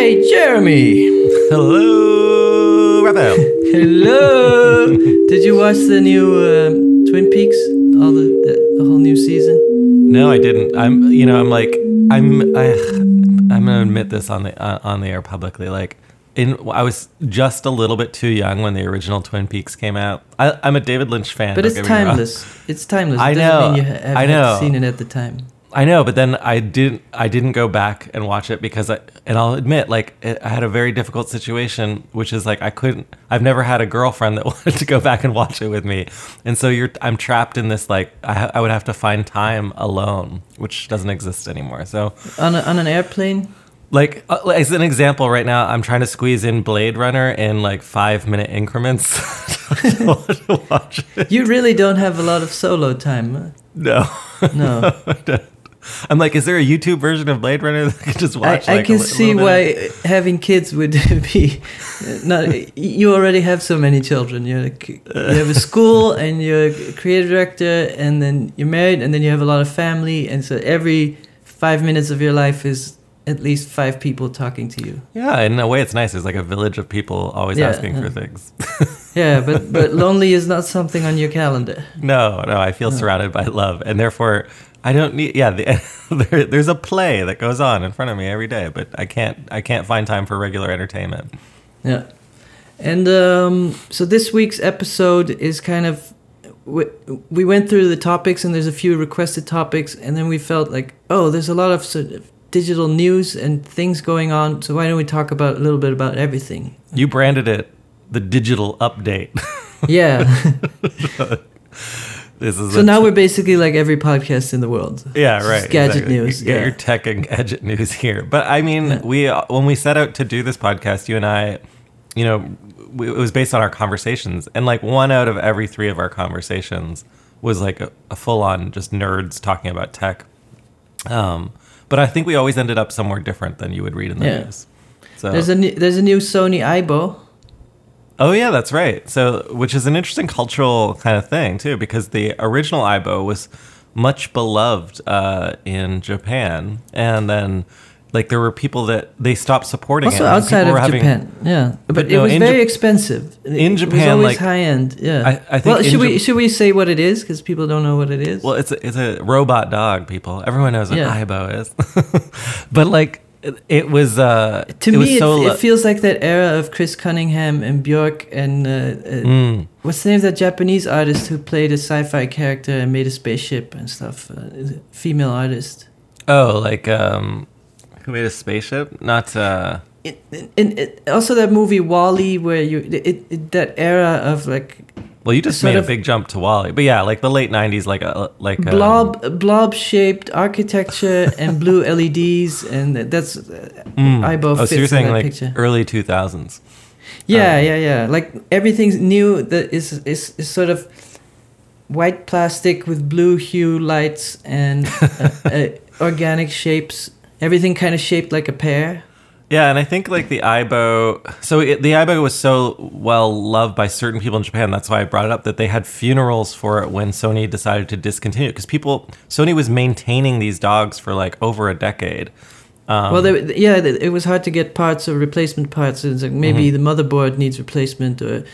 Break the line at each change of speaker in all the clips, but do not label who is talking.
Hi, Jeremy.
Hello, Raphael.
Hello. Did you watch the new um, Twin Peaks? All the, the the whole new season.
no, I didn't. I'm, you know, I'm like, I'm, I, I'm gonna admit this on the uh, on the air publicly. Like, in, I was just a little bit too young when the original Twin Peaks came out. I, I'm a David Lynch fan,
But it's
get me wrong.
timeless. It's timeless. It
I know,
mean you ha- have
I know.
seen it at the time.
I know, but then I didn't. I didn't go back and watch it because I. And I'll admit, like, it, I had a very difficult situation, which is like I couldn't. I've never had a girlfriend that wanted to go back and watch it with me, and so you're. I'm trapped in this like I, I would have to find time alone, which doesn't exist anymore. So,
On a, on an airplane.
like uh, as an example, right now I'm trying to squeeze in Blade Runner in like five minute increments to watch it.
You really don't have a lot of solo time. huh?
No,
No.
I'm like, is there a YouTube version of Blade Runner that I can just watch?
I
like, a
can see why having kids would be uh, not. You already have so many children. You're like, you have a school, and you're a creative director, and then you're married, and then you have a lot of family, and so every five minutes of your life is at least five people talking to you.
Yeah, in a way, it's nice. It's like a village of people always
Yeah,
asking for things.
Yeah, but but lonely is not something on your calendar.
no, no, I feel surrounded by love, and therefore I don't need. Yeah, the, there, there's a play that goes on in front of me every day, but I can't. I can't find time for regular entertainment.
Yeah. And um, so this week's episode is kind of we, we went through the topics and there's a few requested topics and then we felt like oh there's a lot of sort of digital news and things going on so why don't we talk about a little bit about everything
You branded it the digital update.
yeah
this is
so now we're basically like every podcast in the world
Yeah,
It's
right.
gadget
exactly.
news,
Get
yeah.
your tech and gadget news here. But I mean,
Yeah.
we when we set out to do this podcast, you and I, you know, we, it was based on our conversations, and like one out of every three of our conversations was like a, a full on just nerds talking about tech. Um, but I think we always ended up somewhere different than you would read in the
Yeah.
news. So
there's a new, there's a new Sony Aibo
Oh yeah, that's right. So, which is an interesting cultural kind of thing too, because the original Aibo was much beloved uh, in Japan, and then like there were people that they stopped supporting
also
it.
outside of
having-
Japan yeah but,
But
it
no,
was very expensive
in Japan.
it was
Japan,
always
like-
high end yeah
I- I think
well should we should we say what it is because people don't know what it is
Well, it's a, it's a robot dog. People, everyone knows what
Yeah.
Aibo is, but like it, it was. Uh,
To
it
me, it,
so
it
lo-
feels like that era of Chris Cunningham and Bjork and uh, uh,
Mm.
what's the name of that Japanese artist who played a sci-fi character and made a spaceship and stuff? Uh, female artist.
Oh, like um, who made a spaceship? Not uh,
It, and it, also that movie WALL-E, where you it, it, that era of like
well, you just made a big jump to WALL-E, but yeah, like the late '90s, like a like um,
blob blob shaped architecture and blue LEDs, and that's uh,
Mm.
Aibo
Oh,
fits
so you're saying like
picture.
early 2000s?
Yeah,
Um,
yeah, yeah. Like everything's new that is is is sort of white plastic with blue hue lights and uh, uh, organic shapes. Everything kind of shaped like a pear.
Yeah, and I think like the Aibo, So it, the Aibo was so well loved by certain people in Japan. That's why I brought it up that they had funerals for it when Sony decided to discontinue because people Sony was maintaining these dogs for like over a decade. Um,
well, they, yeah, it was hard to get parts or replacement parts. It's like maybe
Mm-hmm.
the motherboard needs replacement, or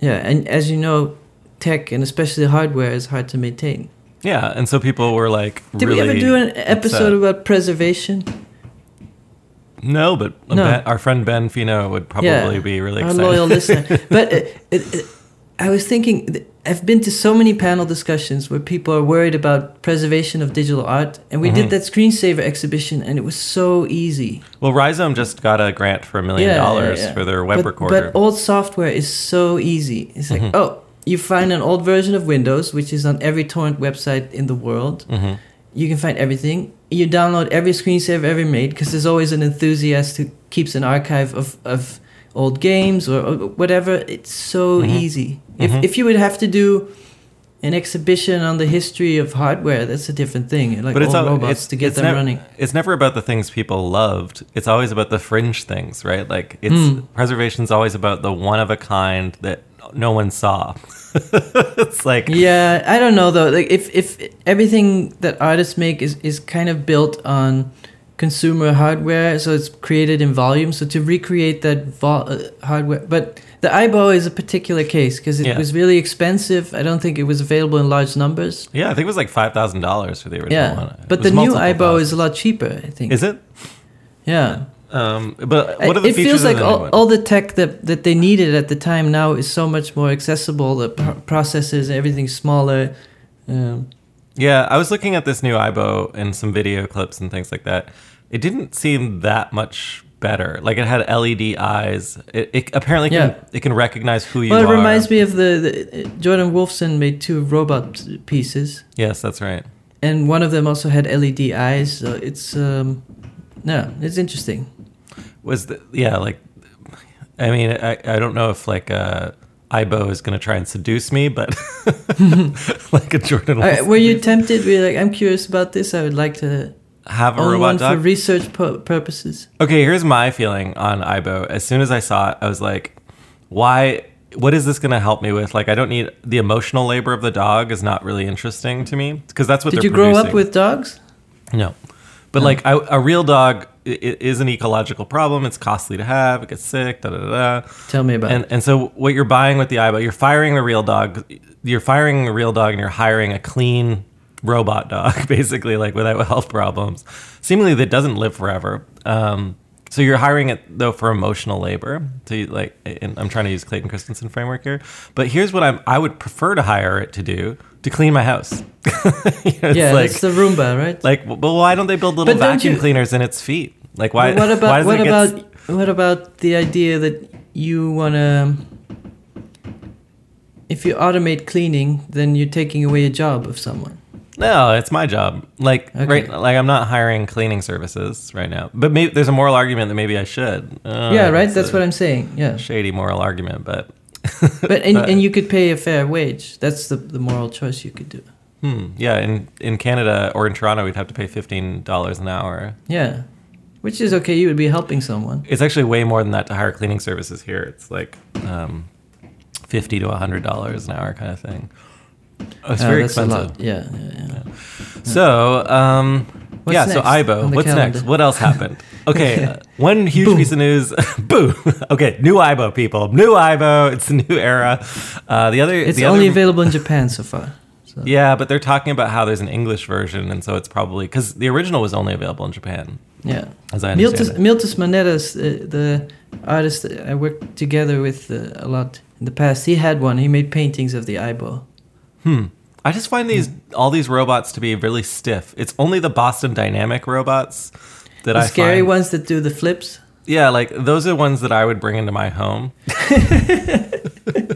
yeah. And as you know, tech and especially hardware is hard to maintain.
yeah, and so people were like,
Did
really
we ever do an episode
upset.
about preservation?
No, but
No.
Ben, our friend Ben Fino would probably be really
our
excited.
loyal listener. But uh, it, it, I was thinking, I've been to so many panel discussions where people are worried about preservation of digital art, and we
Mhm.
did that screensaver exhibition, and it was so easy.
well, Rhizome just got a grant for a million
Yeah, yeah,
dollars for their web
but,
recorder.
But old software is so easy. It's like,
Mhm.
oh, you find an old version of Windows, which is on every torrent website in the world.
hmm
You can find everything. You download every screensaver ever made because there's always an enthusiast who keeps an archive of, of old games or, or whatever. It's so
Mhm.
easy. If,
Mhm.
if you would have to do an exhibition on the history of hardware, that's a different thing. Like
But it's
old
al-
robots
it's-
to get them
nev-
running.
It's never about the things people loved. It's always about the fringe things, right? Like it's
Mm.
preservation's always about the one of a kind that no one saw. it's like
Yeah, I don't know though. Like if if everything that artists make is is kind of built on consumer hardware, so it's created in volume. So to recreate that vol- uh, hardware, but the Aibo is a particular case because it
Yeah.
was really expensive. I don't think it was available in large numbers.
Yeah, I think it was like five thousand dollars for the original
Yeah,
one. It
but the new Aibo is a lot cheaper. I think.
Is it?
Yeah.
Um, but what are the
it
features
feels like all, all the tech that, that they needed at the time now is so much more accessible. The pro- processors, everything's smaller. Um,
Yeah, I was looking at this new Aibo and some video clips and things like that. It didn't seem that much better. Like it had LED eyes. It, it apparently can
Yeah.
it can recognize who you
well, it
are.
reminds me of the, the Jordan Wolfson made two robot pieces,
Yes, that's right.
and one of them also had LED eyes. So it's um, no, it's interesting.
Was the, yeah, like I mean, I, I don't know if like uh Aibo is going to try and seduce me, but like a Jordan
were you tempted? Were you like, I'm curious about this. I would like to
have a robot
one
dog?
for research pu- purposes.
Okay, here's my feeling on Aibo. As soon as I saw it, I was like, why? What is this going to help me with? Like, I don't need the emotional labor of the dog is not really interesting to me because that's what
Did you grow up with dogs?
No, but like I, a real dog i- i- an ecological problem. It's costly to have. It gets sick. Da da da.
Tell me about
And
it.
and so what you're buying with the Aibo, you're firing the real dog. You're firing a real dog, and you're hiring a clean robot dog, basically, like without health problems, seemingly that doesn't live forever. Um, so you're hiring it though for emotional labor. To like, and I'm trying to use Clayton Christensen framework here, but here's what I'm. I would prefer to hire it to do to clean my house. You know, it's
Yeah,
like,
that's the Roomba, right?
like, well, why don't they build little vacuum
you-
cleaners in its feet? Like, why?
What about
why
what about what about the idea that you wanna if you automate cleaning, then you're taking away a job of someone.
No, it's my job. Like
Okay.
right, like I'm not hiring cleaning services right now. But maybe there's a moral argument that maybe I should. Uh,
yeah, right. That's what I'm saying. Yeah,
shady moral argument, but
but and,
But-
and you could pay a fair wage. That's the the moral choice you could do.
hmm, yeah. In in Canada or in Toronto, we'd have to pay fifteen dollars an hour.
Yeah, which is okay. You would be helping someone.
It's actually way more than that to hire cleaning services here. It's like um, fifty to hundred dollars an hour kind of thing. Oh, it's
Uh,
very expensive.
lot. Yeah, yeah, yeah.
So, um, yeah, so
Aibo.
What's
calendar?
next? What else happened? Okay, uh, one huge
Boom.
piece of news. Boo. Okay, new Aibo, people. New Aibo. It's a new era. Uh, the other,
It's
the
only
other,
available in Japan so far. So.
Yeah, but they're talking about how there's an English version, and so it's probably because the original was only available in Japan,
Yeah.
as I understand
Miltos,
it.
Miltos Manetas, uh, the artist I worked together with uh, a lot in the past, he had one. He made paintings of the Aibo.
Hmm. I just find these all these robots to be really stiff. It's only the Boston Dynamic robots that
The
I
scary
find.
ones that do the flips.
Yeah, like those are ones that I would bring into my home.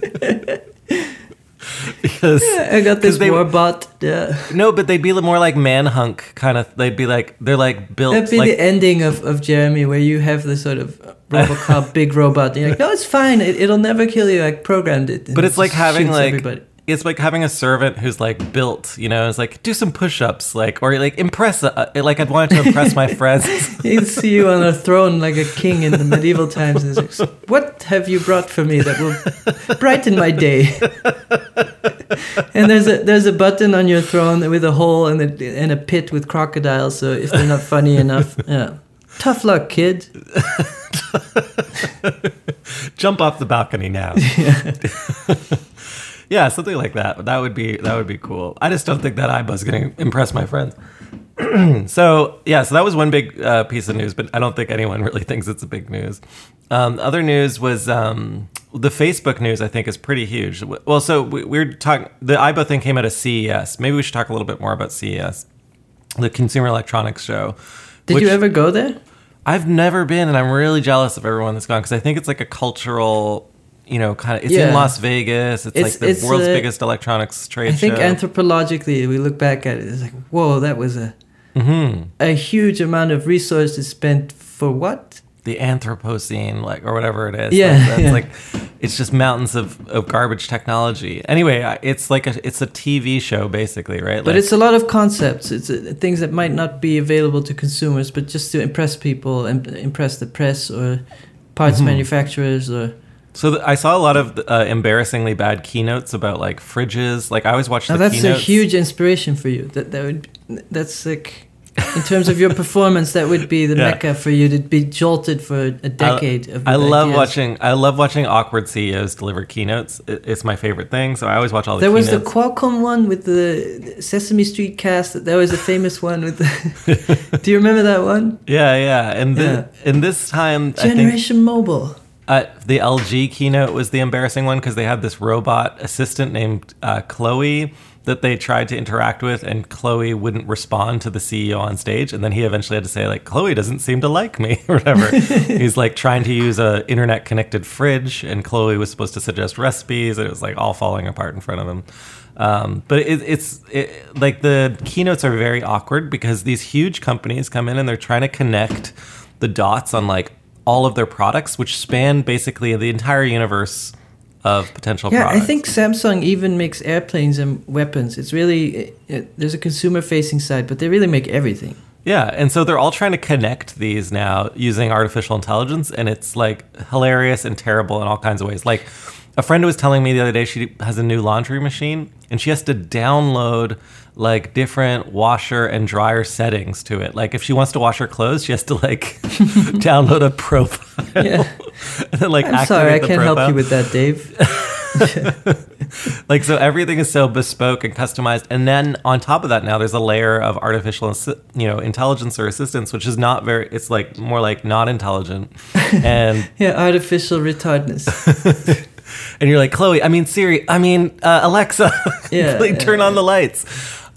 because
I got this
they-
warbot. Yeah.
no, but they'd be more like manhunk kind of. They'd be like they're like built
That'd be
like
the ending of, of Jeremy, where you have the sort of Robocop big robot. And you're like, no, it's fine. It, it'll never kill you. I programmed it.
But
it
it's like having like
everybody.
it's like having a servant who's like built, you know, it's like do some push-ups, like or like impress, uh, like I'd want to impress my friends.
He'd see you on a throne like a king in the medieval times. And he's like, what have you brought for me that will brighten my day? And there's a there's a button on your throne with a hole and a, and a pit with crocodiles. So if they're not funny enough, yeah. Tough luck, kid.
Jump off the balcony now. yeah, something like that. That would be that would be cool. I just don't think that Aibo's going to impress my friends. so yeah, so that was one big uh, piece of news, but I don't think anyone really thinks it's a big news. Um, other news was um, the Facebook news. I think is pretty huge. Well, so we, we're talking. The Aibo thing came out of CES. Maybe we should talk a little bit more about CES, the Consumer Electronics Show.
Did
which-
you ever go there?
I've never been, and I'm really jealous of everyone that's gone because I think it's like a cultural, you know, kind of. It's in Las Vegas. It's,
It's-
like the
it's,
world's
uh,
biggest electronics trade
I think
show.
anthropologically, we look back at it, it's like, whoa, that was a
hmm
a huge amount of resources spent for what?
The Anthropocene, like or whatever it is.
Yeah,
Like,
yeah.
like it's just mountains of, of garbage technology. Anyway, it's like a it's a TV show basically, right?
But
Like-
it's a lot of concepts. It's uh, things that might not be available to consumers, but just to impress people and impress the press or parts
Mm-hmm.
manufacturers or.
so th- I saw a lot of uh, embarrassingly bad keynotes about like fridges. Like I always watch
Now that's a huge inspiration for you. That that would that's like in terms of your performance, that would be the
Yeah.
mecca for you to be jolted for a decade of
I love
ideas.
watching. I love watching awkward CEOs deliver keynotes. It, it's my favorite thing. So I always watch all the
There was the. Qualcomm one with the Sesame Street cast. That was a famous one with the. Do you remember that one?
yeah, yeah. And thi-
Yeah.
and this time, I think
Generation Mobile.
uh, the LG keynote was the embarrassing one because they had this robot assistant named uh, Chloe that they tried to interact with, and Chloe wouldn't respond to the CEO on stage. And then he eventually had to say, like, Chloe doesn't seem to like me, or whatever. He's like trying to use a internet connected fridge, and Chloe was supposed to suggest recipes, and it was like all falling apart in front of him. Um, but it, it's it, like the keynotes are very awkward because these huge companies come in and they're trying to connect the dots on like all of their products, which span basically the entire universe of potential
Yeah,
products.
I think Samsung even makes airplanes and weapons. It's really it, it, there's a consumer facing side, but they really make everything.
Yeah, and so they're all trying to connect these now using artificial intelligence, and it's like hilarious and terrible in all kinds of ways. Like a friend was telling me the other day she has a new laundry machine, and she has to download like different washer and dryer settings to it. Like if she wants to wash her clothes, she has to like download a profile.
Yeah.
and then, like
I'm sorry, I can't help you with that, Dave.
like so everything is so bespoke and customized and then on top of that now there's a layer of artificial you know intelligence or assistance which is not very it's like more like not intelligent and
yeah, artificial retardness.
and you're like chloe i mean siri i mean uh, alexa
Yeah,
like
yeah,
turn on the lights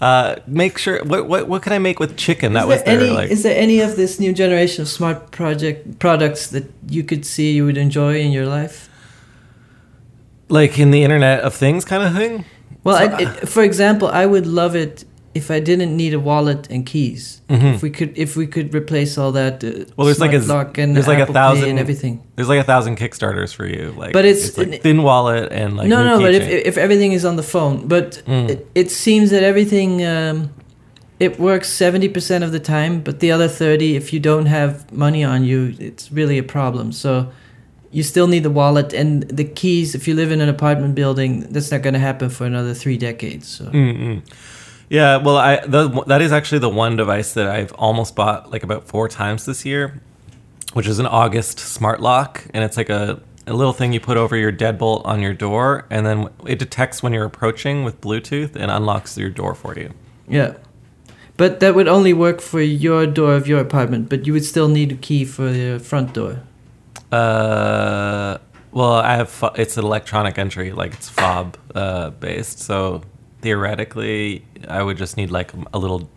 uh, make sure what, what what can i make with chicken that was
there any,
like
is there any of this new generation of smart project products that you could see you would enjoy in your life?
like in the internet of things kind of thing
Well,
So-
I, it, for example, I would love it if I didn't need a wallet and keys. If we could, if we could replace all that. Uh,
Mm-hmm. Well, there's like a-
lock and
there's like a
Pay
thousand-
and everything.
there's like a thousand kickstarters for you like
But it's-
like thin wallet and like
no, no, but if if everything is on the phone, but
Mm.
it, it seems that everything um, it works seventy percent of the time, but the other thirty, if you don't have money on you, it's really a problem. So. You still need the wallet and the keys. If you live in an apartment building, that's not going to happen for another three decades. So
Mm-mm. Yeah, well, I the, that is actually the one device that I've almost bought like about four times this year, which is an August smart lock, and it's like a, a little thing you put over your deadbolt on your door, and then it detects when you're approaching with Bluetooth and unlocks your door for you.
Yeah. But that would only work for your door of your apartment, but you would still need a key for the front door.
Uh, well, I have fo- it's an electronic entry, like it's fob uh, based, so theoretically, I would just need like a little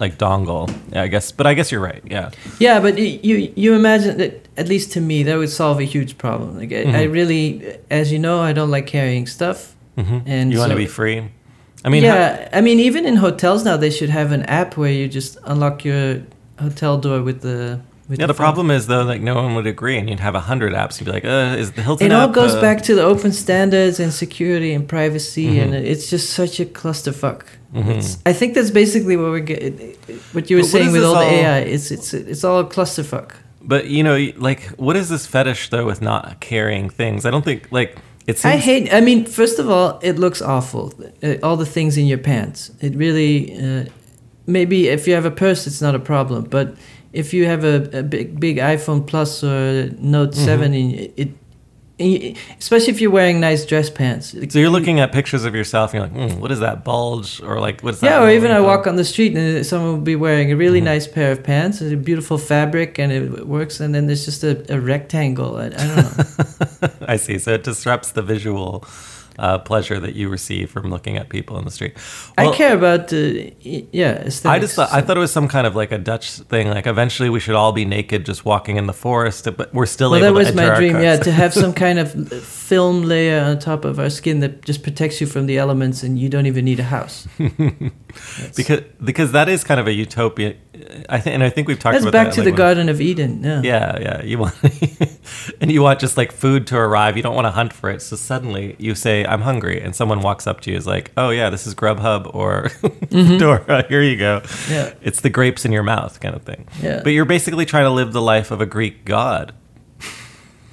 like dongle, yeah, I guess. But I guess you're right, yeah.
Yeah, but you you imagine that at least to me that would solve a huge problem. Like I, I really, as you know, I don't like carrying stuff.
hmm
And
you want to be free. I mean, how-
yeah, I mean even in hotels now they should have an app where you just unlock your hotel door with the
yeah. The problem is though, like no one would agree, and you'd have a hundred apps. You'd be like, uh, is the Hilton?
It all
app,
goes
uh,
back to the open standards and security and privacy,
Mhm.
and it's just such a clusterfuck.
Mhm.
It's, I think that's basically what we're getting. What you were
But
saying with all the AI, it's it's it's all a clusterfuck.
But you know, like, what is this fetish though with not carrying things? I don't think like it seems.
I hate. I mean, first of all, it looks awful. Uh, all the things in your pants. It really. Uh, maybe if you have a purse, it's not a problem. But if you have a, a big big iPhone Plus or Note
Mhm.
Seven, in it, it, especially if you're wearing nice dress pants.
So you're looking at pictures of yourself, and you're like, mm, what is that bulge, or like what's that?
Yeah, or even I walk on the street and someone will be wearing a really
Mhm.
nice pair of pants, a beautiful fabric, and it works. And then there's just a, a rectangle. I, I don't know.
I see. So it disrupts the visual uh, pleasure that you receive from looking at people in the street.
I care about uh, yeah aesthetics.
I just thought, I thought it was some kind of like a Dutch thing. Like eventually we should all be naked, just walking in the forest, but we're still able to
Well,
able
that was my dream. Yeah, to have some kind of film layer on top of our skin that just protects you from the elements, and you don't even need a house. That's-
because because that is kind of a utopia. I think, and I think we've talked
that's
about
back
that.
to
like,
the
when-
Garden of Eden. Yeah.
Yeah, yeah. You want, and you want just like food to arrive. You don't want to hunt for it. So suddenly you say, "I'm hungry," and someone walks up to you, is like, "Oh yeah, this is Grubhub," or "Dora, here you go."
Mm-hmm. Yeah.
It's the grapes in your mouth kind of thing.
Yeah.
But you're basically trying to live the life of a Greek god.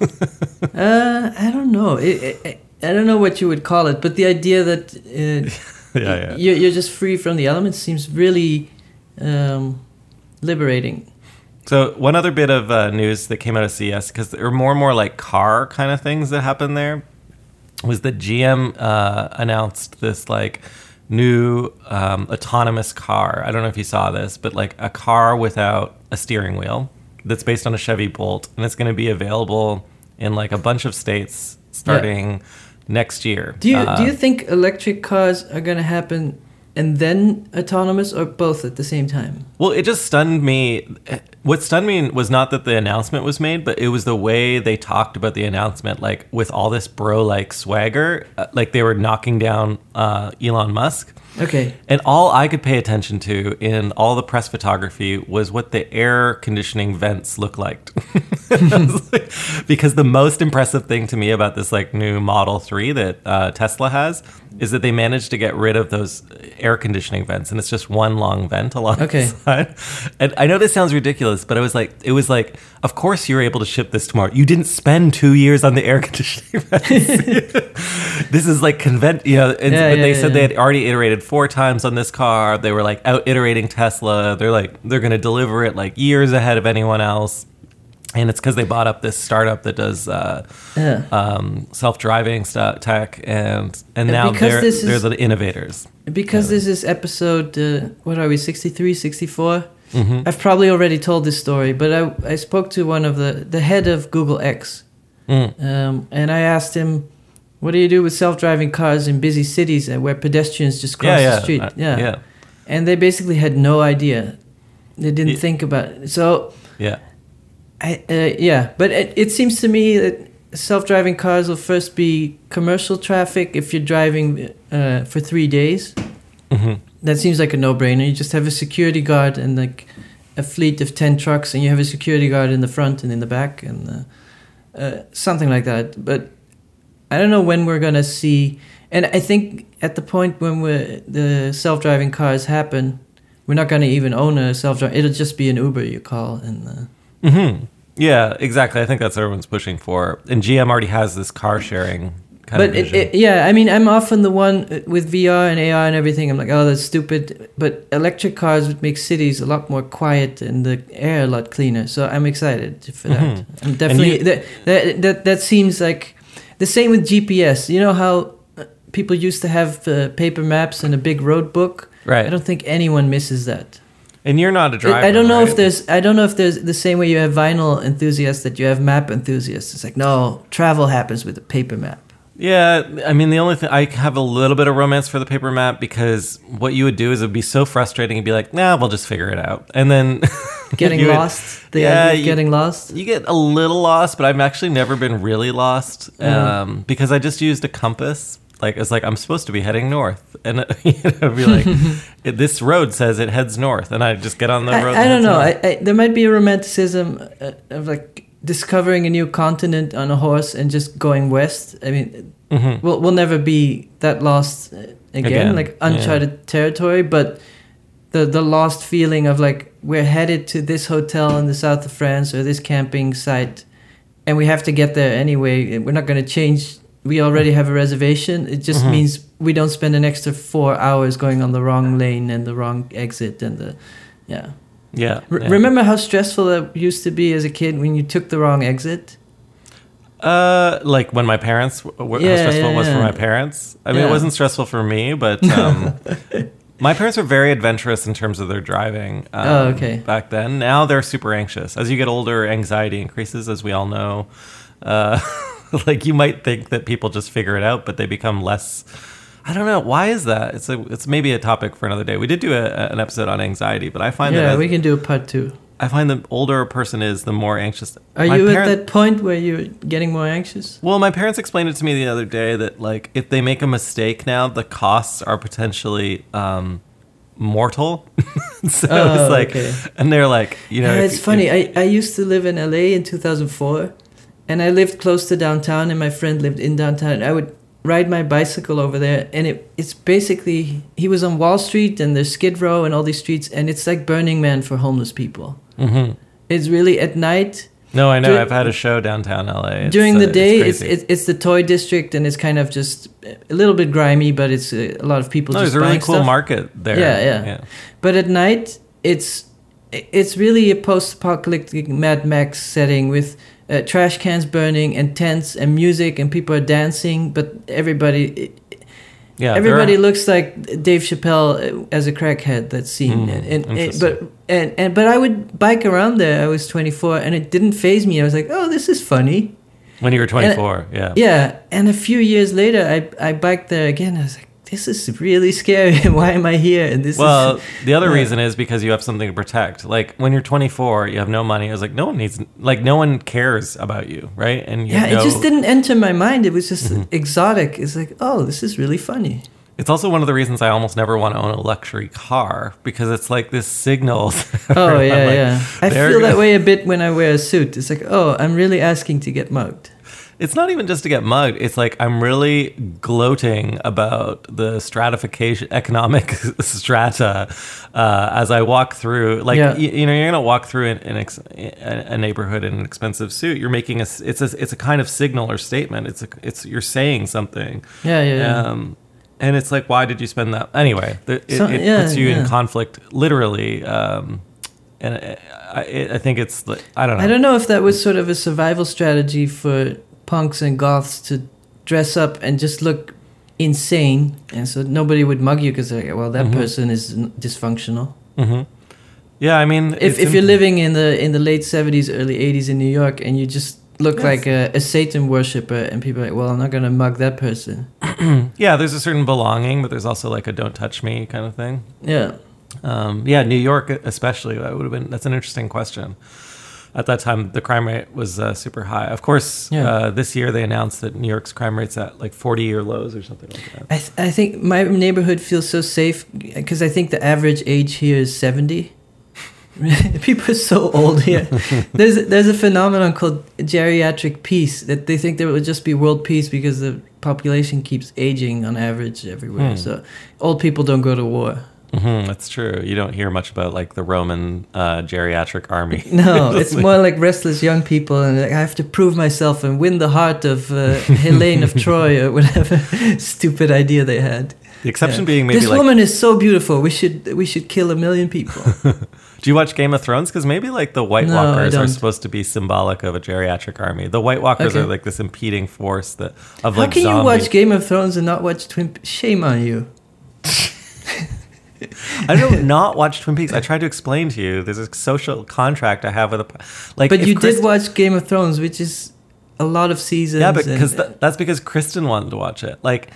Uh, I don't know. It, it, I don't know what you would call it, but the idea that uh,
Yeah, yeah.
You're, you're just free from the elements seems really um, liberating.
So one other bit of uh, news that came out of CES because there are more and more like car kind of things that happen there was that GM uh, announced this like new um, autonomous car. I don't know if you saw this, but like a car without a steering wheel that's based on a Chevy Bolt, and it's going to be available in like a bunch of states starting next year.
Do you
Uh,
do you think electric cars are gonna happen and then autonomous, or both at the same time?
Well, it just stunned me. What stunned me was not that the announcement was made, but it was the way they talked about the announcement, like with all this bro like swagger, uh, like they were knocking down uh, Elon Musk.
Okay.
And all I could pay attention to in all the press photography was what the air conditioning vents looked like. because the most impressive thing to me about this like new Model 3 that uh, Tesla has is that they managed to get rid of those air conditioning vents and it's just one long vent along
Okay.
the side. And I know this sounds ridiculous, but I was like it was like of course you're able to ship this tomorrow. You didn't spend 2 years on the air conditioning vents. this is like convent, you know, and,
Yeah,
but
yeah,
they said
yeah.
they had already iterated four times on this car. They were like out iterating Tesla. They're like they're going to deliver it like years ahead of anyone else. And it's because they bought up this startup that does uh, um, self-driving stuff, tech, and and
And
now
because
they're
this
they're
is-
the innovators.
Because this is episode, uh, what are we, 63, 64?
Mm-hmm.
I've probably already told this story, but I, I spoke to one of the, the head of Google X,
Mm.
um, and I asked him, what do you do with self-driving cars in busy cities and where pedestrians just cross
Yeah, yeah,
the street?
uh,
yeah.
yeah,
And they basically had no idea. They didn't think about it. So,
yeah.
I, uh, yeah, but it, it seems to me that self-driving cars will first be commercial traffic if you're driving uh, for three days.
hmm
That seems like a no-brainer. You just have a security guard and like a fleet of ten trucks, and you have a security guard in the front and in the back, and uh, uh, something like that. But I don't know when we're gonna see. And I think at the point when the self-driving cars happen, we're not gonna even own a self-driving. It'll just be an Uber you call, and uh,
hmm Yeah, exactly. I think that's what everyone's pushing for. And GM already has this car sharing kind
but
of
it,
vision.
it, yeah, I mean, I'm often the one uh, with VR and AR and everything. I'm like, oh, that's stupid. But electric cars would make cities a lot more quiet and the air a lot cleaner. So I'm excited for that.
Mhm.
I'm definitely
you-
that, that that that seems like the same with GPS. You know how uh, people used to have uh, paper maps and a big road book.
right.
I don't think anyone misses that.
and you're not a driver.
I don't know if there's I don't know if there's the same way you have vinyl enthusiasts that you have map enthusiasts. It's like no, travel happens with a paper map.
Yeah, I mean, the only thing I have a little bit of romance for the paper map because what you would do is it would be so frustrating. You'd be like, "Nah, we'll just figure it out," and then
Getting
you would-
lost. The
Yeah,
idea of
you-
getting lost.
You get a little lost, but I've actually never been really lost
Yeah.
um, because I just used a compass. Like it's like I'm supposed to be heading north, and you know, be like, "It- "This road says it heads north," and I just get on the road.
I, I don't know. I, I, there might be a romanticism uh, of like discovering a new continent on a horse and just going west. I mean,
Mhm.
we'll we'll never be that lost uh, again,
Again,
like
yeah.
uncharted territory. But the the lost feeling of like we're headed to this hotel in the south of France or this camping site, and we have to get there anyway. We're not going to change. We already have a reservation. It just
Mhm.
means we don't spend an extra four hours going on the wrong lane and the wrong exit and the yeah.
Yeah,
R-
yeah.
Remember how stressful it used to be as a kid when you took the wrong exit?
Uh, like when my parents, w- w- how stressful
yeah,
it was for my parents. I mean,
Yeah.
it wasn't stressful for me, but um, my parents were very adventurous in terms of their driving. Um,
Oh, okay.
Back then, now they're super anxious. As you get older, anxiety increases, as we all know. Uh, like you might think that people just figure it out, but they become less. I don't know why is that. It's a it's maybe a topic for another day. We did do a, an episode on anxiety, but I find that
Yeah, we can do a part two.
I find the older a person is, the more anxious.
Are
My
you
parent-
at that point where you're getting more anxious?
well, my parents explained it to me the other day that like if they make a mistake now, the costs are potentially um, mortal. so
Oh,
it's like,
okay.
and they're like, you know,
yeah,
if-
it's funny.
if-
I, I used to live in LA in 2004, and I lived close to downtown, and my friend lived in downtown. And I would ride my bicycle over there, and it it's basically he was on Wall Street and there's Skid Row and all these streets, and it's like Burning Man for homeless people.
Mhm.
It's really at night.
No, I know.
Dur-
I've had a show downtown LA. It's,
During
uh,
the day, it's it's, it's the toy district, and it's kind of just a little bit grimy, but it's uh, a lot of people
no,
just
there's a really cool
stuff.
market there.
Yeah, yeah. But at night, it's it's really a post-apocalyptic Mad Max setting with uh, trash cans burning and tents and music and people are dancing, but everybody
Yeah,
everybody looks like Dave Chappelle uh, as a crackhead. That scene,
Hmm,
and, and, and but and, and but I would bike around there. I was 24, and it didn't phase me. I was like, oh, this is funny.
when you were 24. yeah.
Yeah, and a few years later, I I biked there again. I was like, this is really scary. Why am I here? And this
Well,
is
the other
yeah.
reason is because you have something to protect. Like when you're 24, you have no money. I was like, no one needs, like, no one cares about you, right? And you
yeah, it just didn't enter my mind. It was just
Mm-hmm.
exotic. It's like, oh, this is really funny.
It's also one of the reasons I almost never want to own a luxury car because it's like this signal.
Oh yeah,
like,
yeah. I feel that
gonna-
way a bit when I wear a suit. It's like, oh, I'm really asking to get mugged.
It's not even just to get mugged. It's like I'm really gloating about the stratification, economic strata, uh, as I walk through. Like
Yeah.
y- you, know, you're gonna walk through an, an ex, a a neighborhood in an expensive suit. You're making a. It's a. It's a kind of signal or statement. It's a. It's you're saying something.
Yeah, yeah, yeah.
Um, and it's like, why did you spend that? Anyway, the, it,
So-
it
yeah,
puts you in conflict, literally. Um, and I, I, I think it's. I don't know.
I don't know if that was sort of a survival strategy for punks and goths to dress up and just look insane, and so nobody would mug you because, well, that
Mhm.
person is n- dysfunctional.
hmm Yeah, I mean,
If if you're living in the in the late seventies, early eighties in New York, and you just look
Yes.
like a, a Satan worshiper, and people are like, well, I'm not gonna mug that person.
yeah, there's a certain belonging, but there's also like a "don't touch me" kind of thing.
Yeah,
Um, yeah, New York especially. That would have been. That's an interesting question. At that time, the crime rate was uh, super high. Of course,
Yeah.
uh, this year they announced that New York's crime rate's at like 40-year lows or something like that.
I th- I think my neighborhood feels so safe because I think the average age here is seventy. People are so old here. there's there's a phenomenon called geriatric peace that they think there would just be world peace because the population keeps aging on average everywhere.
Hmm.
So old people don't go to war.
Hmm that's true. You don't hear much about like the Roman uh, geriatric army.
No, it's more like restless young people, and like, I have to prove myself and win the heart of uh, Helene of Troy or whatever stupid idea they had.
The exception
Yeah.
being maybe
this
like,
woman is so beautiful. We should we should kill a million people.
do you watch Game of Thrones? Because maybe like the White
No,
Walkers are supposed to be symbolic of a geriatric army. The White Walkers
Okay.
are like this impeding force that of
How
like
can you watch Game of Thrones and not watch Twin? Shame on you.
I don't not watch Twin Peaks. I tried to explain to you. There's a social contract I have with a like.
But you
Chris-
did watch Game of Thrones, which is a lot of seasons.
Yeah, but
and-
because that's because Kristen wanted to watch it. Like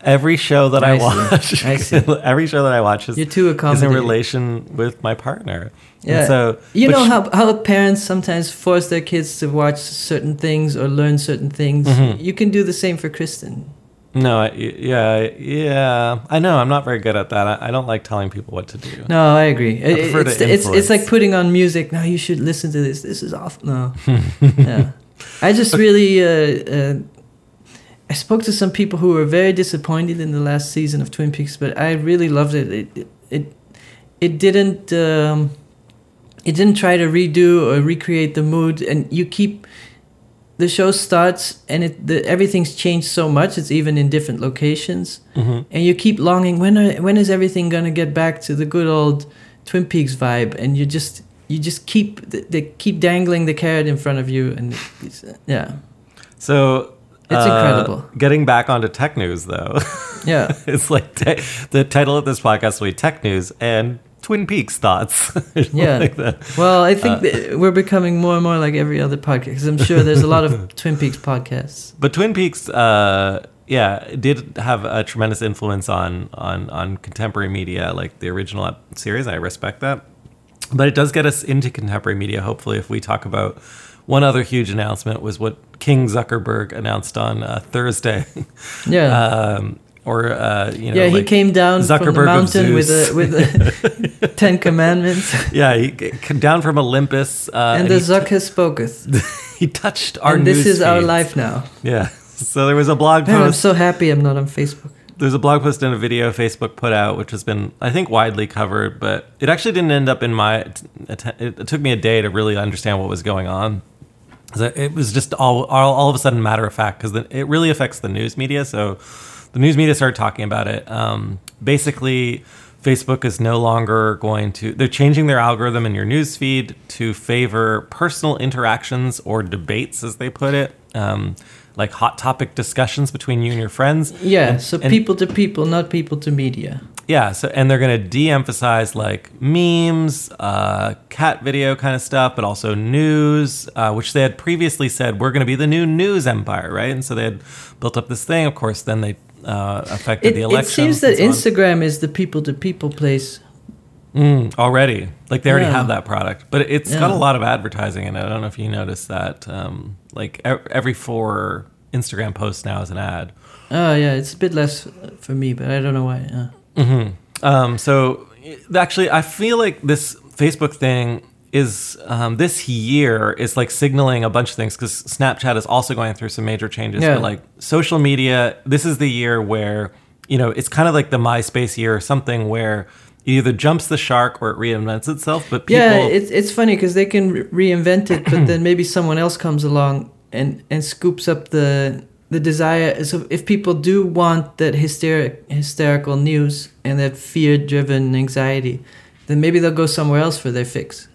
every show that I,
I
watch, every show that I watch is,
too
is in relation with my partner. And
Yeah.
so
you know how how parents sometimes force their kids to watch certain things or learn certain things.
Mhm.
You can do the same for Kristen.
No, I, yeah, yeah. I know. I'm not very good at that. I, I don't like telling people what to do.
No, I agree. It-
prefer to
it's, it's it's like putting on music. Now you should listen to this. This is awful. No, yeah. I just really. Uh, uh, I spoke to some people who were very disappointed in the last season of Twin Peaks, but I really loved it. It it it, it didn't. Um, it didn't try to redo or recreate the mood, and you keep. The show starts and it the, everything's changed so much. It's even in different locations.
Hmm
and you keep longing when are, when is everything gonna get back to the good old Twin Peaks vibe? And you just you just keep they keep dangling the carrot in front of you and it's, yeah.
So
It's
uh,
incredible.
Getting back onto tech news, though,
yeah.
It's like te- the title of this podcast will be Tech News and Twin Peaks thoughts.
Yeah.
like
well I think
Uh,
that we're becoming more and more like every other podcast because I'm sure there's a lot of Twin Peaks podcasts
But Twin Peaks, uh, yeah, did have a tremendous influence on on on contemporary media, like the original series. I respect that, but it does get us into contemporary media. Hopefully, if we talk about one other huge announcement was what King Zuckerberg announced on uh, Thursday,
yeah
um, or uh, you know,
yeah he came down from the
Zuckerberg
mountain with a with a Ten Commandments
yeah, he came down from Olympus, uh,
and the
he,
Zucker spoketh
he touched our
and this is our life now
Yeah. So there was a blog
Man, I'm so happy I'm not on Facebook
There's a blog post and a video Facebook put out, which has been, I think, widely covered, but it actually didn't end up in my. It, it took me a day to really understand what was going on. It it was just all, all, all of a sudden matter of fact because it really affects the news media. So the news media started talking about it. Um, basically, Facebook is no longer going to, they're changing their algorithm in your news feed to favor personal interactions or debates, as they put it, um, like hot topic discussions between you and your friends.
Yeah,
And-
so
and-
people to people, not people to media.
yeah, so and they're going to de-emphasize like memes, uh, cat video kind of stuff, but also news, uh, which they had previously said we're going to be the new news empire, right? And so they had built up this thing. Of course, then they uh, affected
It,
the election.
it seems that Instagram is the people to people place.
Mm, already, like they already
Yeah.
have that product, but it's got a lot of advertising in it. I don't know if you noticed that. Um, like every four Instagram posts now is an ad.
Oh yeah, it's a bit less for me, but I don't know why. Uh.
hmm Um, so actually, I feel like this Facebook thing is um, this year is like signaling a bunch of things because Snapchat is also going through some major changes.
Yeah.
But like social media, this is the year where you know it's kind of like the MySpace year or something where it either jumps the shark or it reinvents itself. But people,
Yeah, it's it's funny because they can re- reinvent it, but then maybe someone else comes along and and scoops up the the desire. So if people do want that hysteric hysterical news and that fear driven anxiety, then maybe they'll go somewhere else for their fix.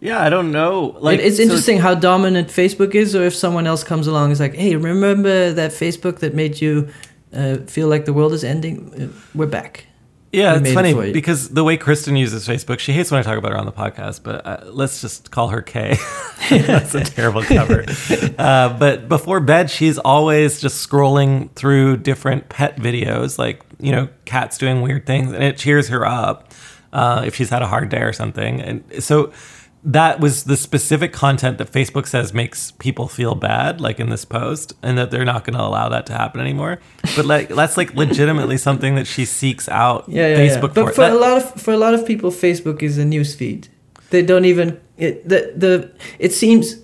Yeah, I don't know. Like
It- it's
so-
interesting how dominant Facebook is, or if someone else comes along is like, "Hey, remember that Facebook that made you uh, feel like the world is ending? Uh, we're back."
Yeah,
We
it's
made it
funny because the way Kristen uses Facebook, she hates when I talk about her on the podcast, but uh, let's just call her Kay. That's a terrible cover. Uh, but before bed, she's always just scrolling through different pet videos, like, you know, cats doing weird things, and it cheers her up uh, if she's had a hard day or something. And so that was the specific content that Facebook says makes people feel bad, like in this post, and that they're not going to allow that to happen anymore. But like that's like legitimately something that she seeks out
Yeah, yeah,
Facebook
yeah.
for.
But for
That-
a lot of for a lot of people, Facebook is a news feed. They don't even it, the the. It seems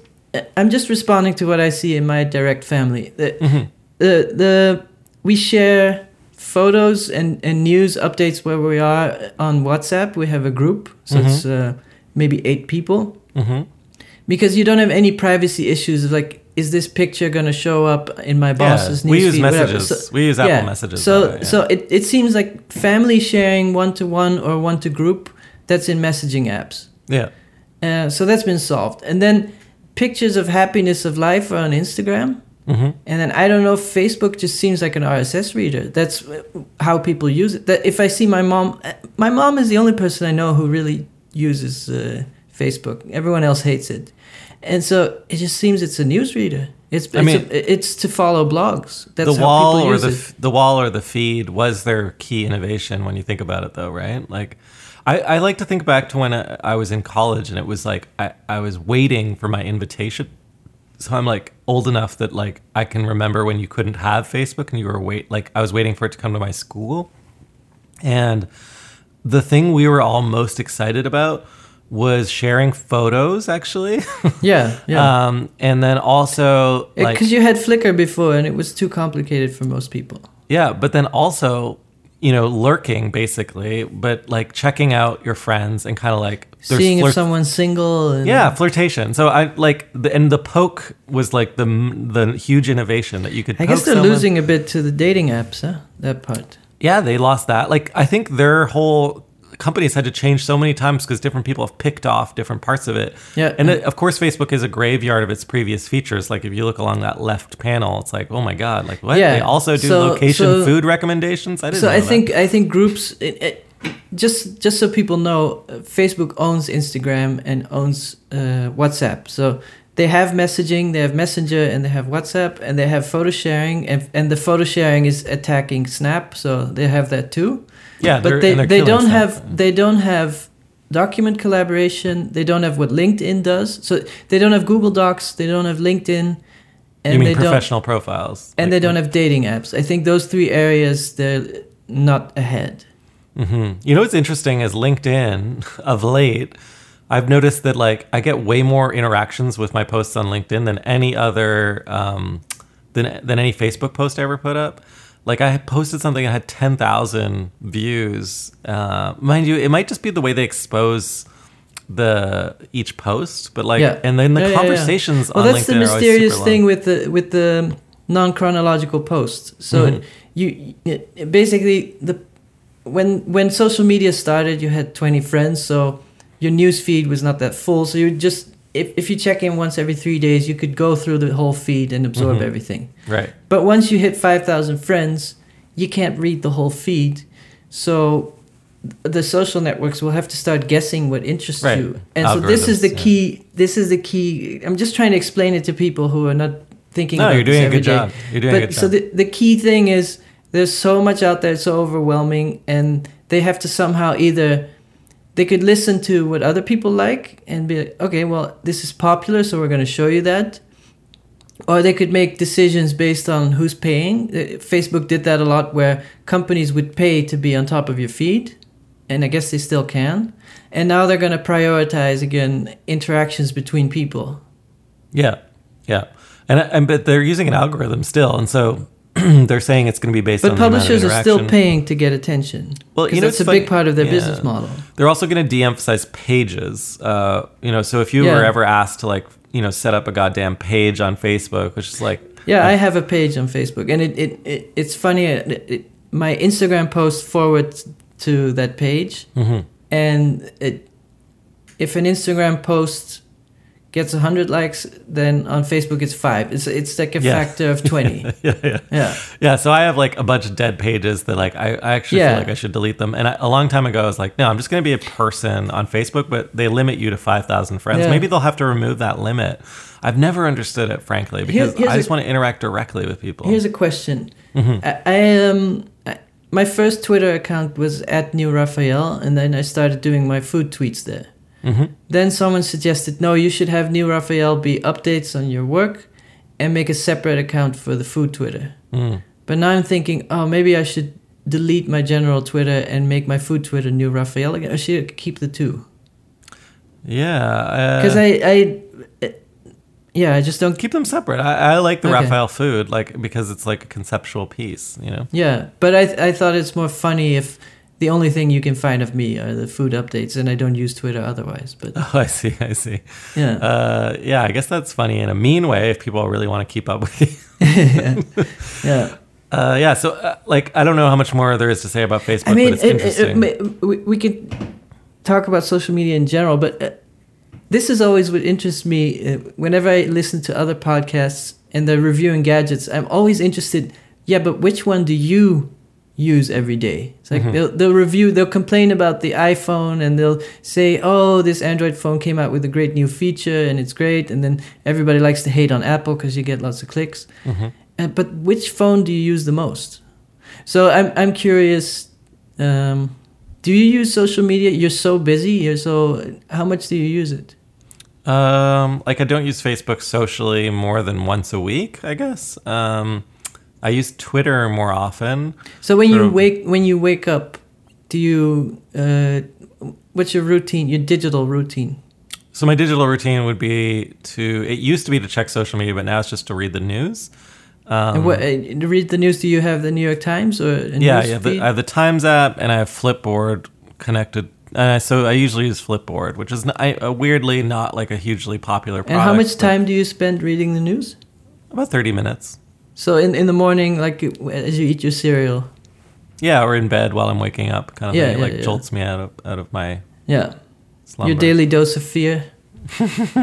I'm just responding to what I see in my direct family. The
Mhm.
the, the we share photos and, and news updates where we are on WhatsApp. We have a group, so it's uh, maybe eight people
Mhm.
because you don't have any privacy issues of like. Is this picture gonna show up in my boss's
yeah,
news
we use
feed?
Messages.
So-
we use Apple messages.
so
way, yeah.
so it, it seems like family sharing one to one or one to group that's in messaging apps.
yeah,
Uh, so that's been solved. And then pictures of happiness of life are on Instagram.
hmm
And then I don't know, Facebook just seems like an RSS reader. That's uh, how people use it. That if I see my mom, uh, my mom is the only person I know who really uses uh, Facebook. Everyone else hates it, and so it just seems it's a news reader. It's it's,
I mean-
a, it's to follow blogs. That's
the wall or the
it.
the wall or the feed was their key innovation when you think about it, though, right? Like. I, I like to think back to when I, I was in college and it was like I, I was waiting for my invitation so I'm like old enough that like I can remember when you couldn't have Facebook and you were wait like I was waiting for it to come to my school. And the thing we were all most excited about was sharing photos actually.
Yeah, yeah.
um and then also
Because
like
you had Flickr before, and it was too complicated for most people.
yeah, but then also you know lurking basically, but like checking out your friends and kind of like
Seeing
flirt-
if someone's single. And
Yeah, flirtation. So I like the and the poke was like the the huge innovation that you could.
I guess they're
someone.
losing a bit to the dating apps, huh? That part.
Yeah, they lost that. Like I think their whole companies had to change so many times because different people have picked off different parts of it.
Yeah.
and it, of course Facebook is a graveyard of its previous features. Like if you look along that left panel, it's like oh my god, like what?
Yeah,
They also do
so-
location
so-
food recommendations. I didn't.
So
know
I
that.
think I think groups. It, it, just just so people know, Facebook owns Instagram and owns uh, WhatsApp. So they have messaging, they have Messenger, and they have WhatsApp, and they have photo sharing, and and the photo sharing is attacking Snap, so they have that too.
yeah,
but they they don't
stuff.
have they don't have document collaboration. They don't have what LinkedIn does. So they don't have Google Docs. They don't have LinkedIn. And
you mean
they don't
professional profiles,
and they don't have dating apps. I think those three areas they're not ahead.
hmm You know what's interesting is LinkedIn of late. I've noticed that like I get way more interactions with my posts on LinkedIn than any other um, than than any Facebook post I ever put up. Like I posted something that had ten thousand views. Uh, mind you, it might just be the way they expose the each post, but like
yeah,
and then the
Yeah, yeah, yeah.
conversations
Well, that's
LinkedIn
the mysterious thing with the with the non chronological posts. So
Mhm.
you, you basically the when when social media started, you had 20 friends, so your news feed was not that full. So you just if if you check in once every three days, you could go through the whole feed and absorb
Mhm.
everything.
Right.
But once you hit 5,000 friends, you can't read the whole feed. So the social networks will have to start guessing what interests
Right.
you. And so this is the
yeah.
key. This is the key. I'm just trying to explain it to people who are not thinking
No, you're doing a good
day.
job. You're doing
but
a good
so
job.
the, the key thing is there's so much out there, it's so overwhelming, and they have to somehow either they could listen to what other people like and be like, okay, well, this is popular, so we're going to show you that. Or they could make decisions based on who's paying. Uh, Facebook did that a lot where companies would pay to be on top of your feed, and I guess they still can. And now they're going to prioritize again interactions between people.
Yeah, yeah, and and but they're using an algorithm still, and so they're saying it's going to be based
But
on the of
publishers are still paying to get attention.
Well, you know, it's
a big part of their
yeah.
business model.
They're also going to de-emphasize pages. Uh, you know, so if you
Yeah.
were ever asked to like, you know, set up a goddamn page on Facebook, which is like,
Yeah, I have a page on Facebook, and it, it, it it's funny. It, it, my Instagram post forwards to that page,
Mhm.
and it, if an Instagram post gets hundred likes, then on Facebook it's five. It's it's like a
Yeah.
factor of twenty.
yeah, yeah,
yeah,
yeah. So I have like a bunch of dead pages that like I, I actually
Yeah.
feel like I should delete them. And I, a long time ago, I was like, no, I'm just going to be a person on Facebook, but they limit you to five thousand friends.
Yeah.
Maybe they'll have to remove that limit. I've never understood it, frankly, because
here's
I just
a-
want to interact directly with people.
Here's a question.
Mm-hmm.
I, I um I, my first Twitter account was at New Raphael, and then I started doing my food tweets there.
Mhm.
Then someone suggested, no, you should have New Raphael be updates on your work, and make a separate account for the food Twitter.
Mm.
But now I'm thinking, oh, maybe I should delete my general Twitter and make my food Twitter New Raphael again. I should keep the two?
Yeah,
Because
uh,
I, I, uh, yeah, I just don't
keep them separate. I, I like the
Okay.
Raphael food, like because it's like a conceptual piece. You know.
Yeah, but I I thought it's more funny if the only thing you can find of me are the food updates, and I don't use Twitter otherwise. But
Oh, I see. I see.
yeah,
Uh, yeah, I guess that's funny in a mean way if people really want to keep up with you.
yeah, yeah.
Uh, yeah, so uh, like I don't know how much more there is to say about Facebook,
I mean,
but it's
it, it,
interesting.
it, ma- we, we could talk about social media in general, but uh, this is always what interests me. Uh, whenever I listen to other podcasts and they're reviewing gadgets, I'm always interested. Yeah, but which one do you use every day? It's like
Mhm.
they'll, they'll review, they'll complain about the iPhone, and they'll say, "Oh, this Android phone came out with a great new feature, and it's great." And then everybody likes to hate on Apple because you get lots of clicks.
Mhm.
Uh, but which phone do you use the most? So I'm I'm curious. Um, do you use social media? You're so busy. You're so. How much do you use it?
Um, like I don't use Facebook socially more than once a week, I guess. Um, I use Twitter more often.
So when you wake when you wake up, do you? Uh, what's your routine? Your digital routine?
So my digital routine would be to. It used to be to check social media, but now it's just to read the news. Um,
and what, uh, to read the news? Do you have the New York Times or
yeah, yeah. The, I have the Times app and I have Flipboard connected. And I, so I usually use Flipboard, which is n I uh, weirdly not like a hugely popular product.
and how much time do you spend reading the news?
About thirty minutes.
So in in the morning, like as you eat your cereal.
Yeah, or in bed while I'm waking up, kind of
Yeah,
thing.
yeah,
like
yeah.
jolts me out of out of my
Yeah,
slumber.
your daily dose of fear.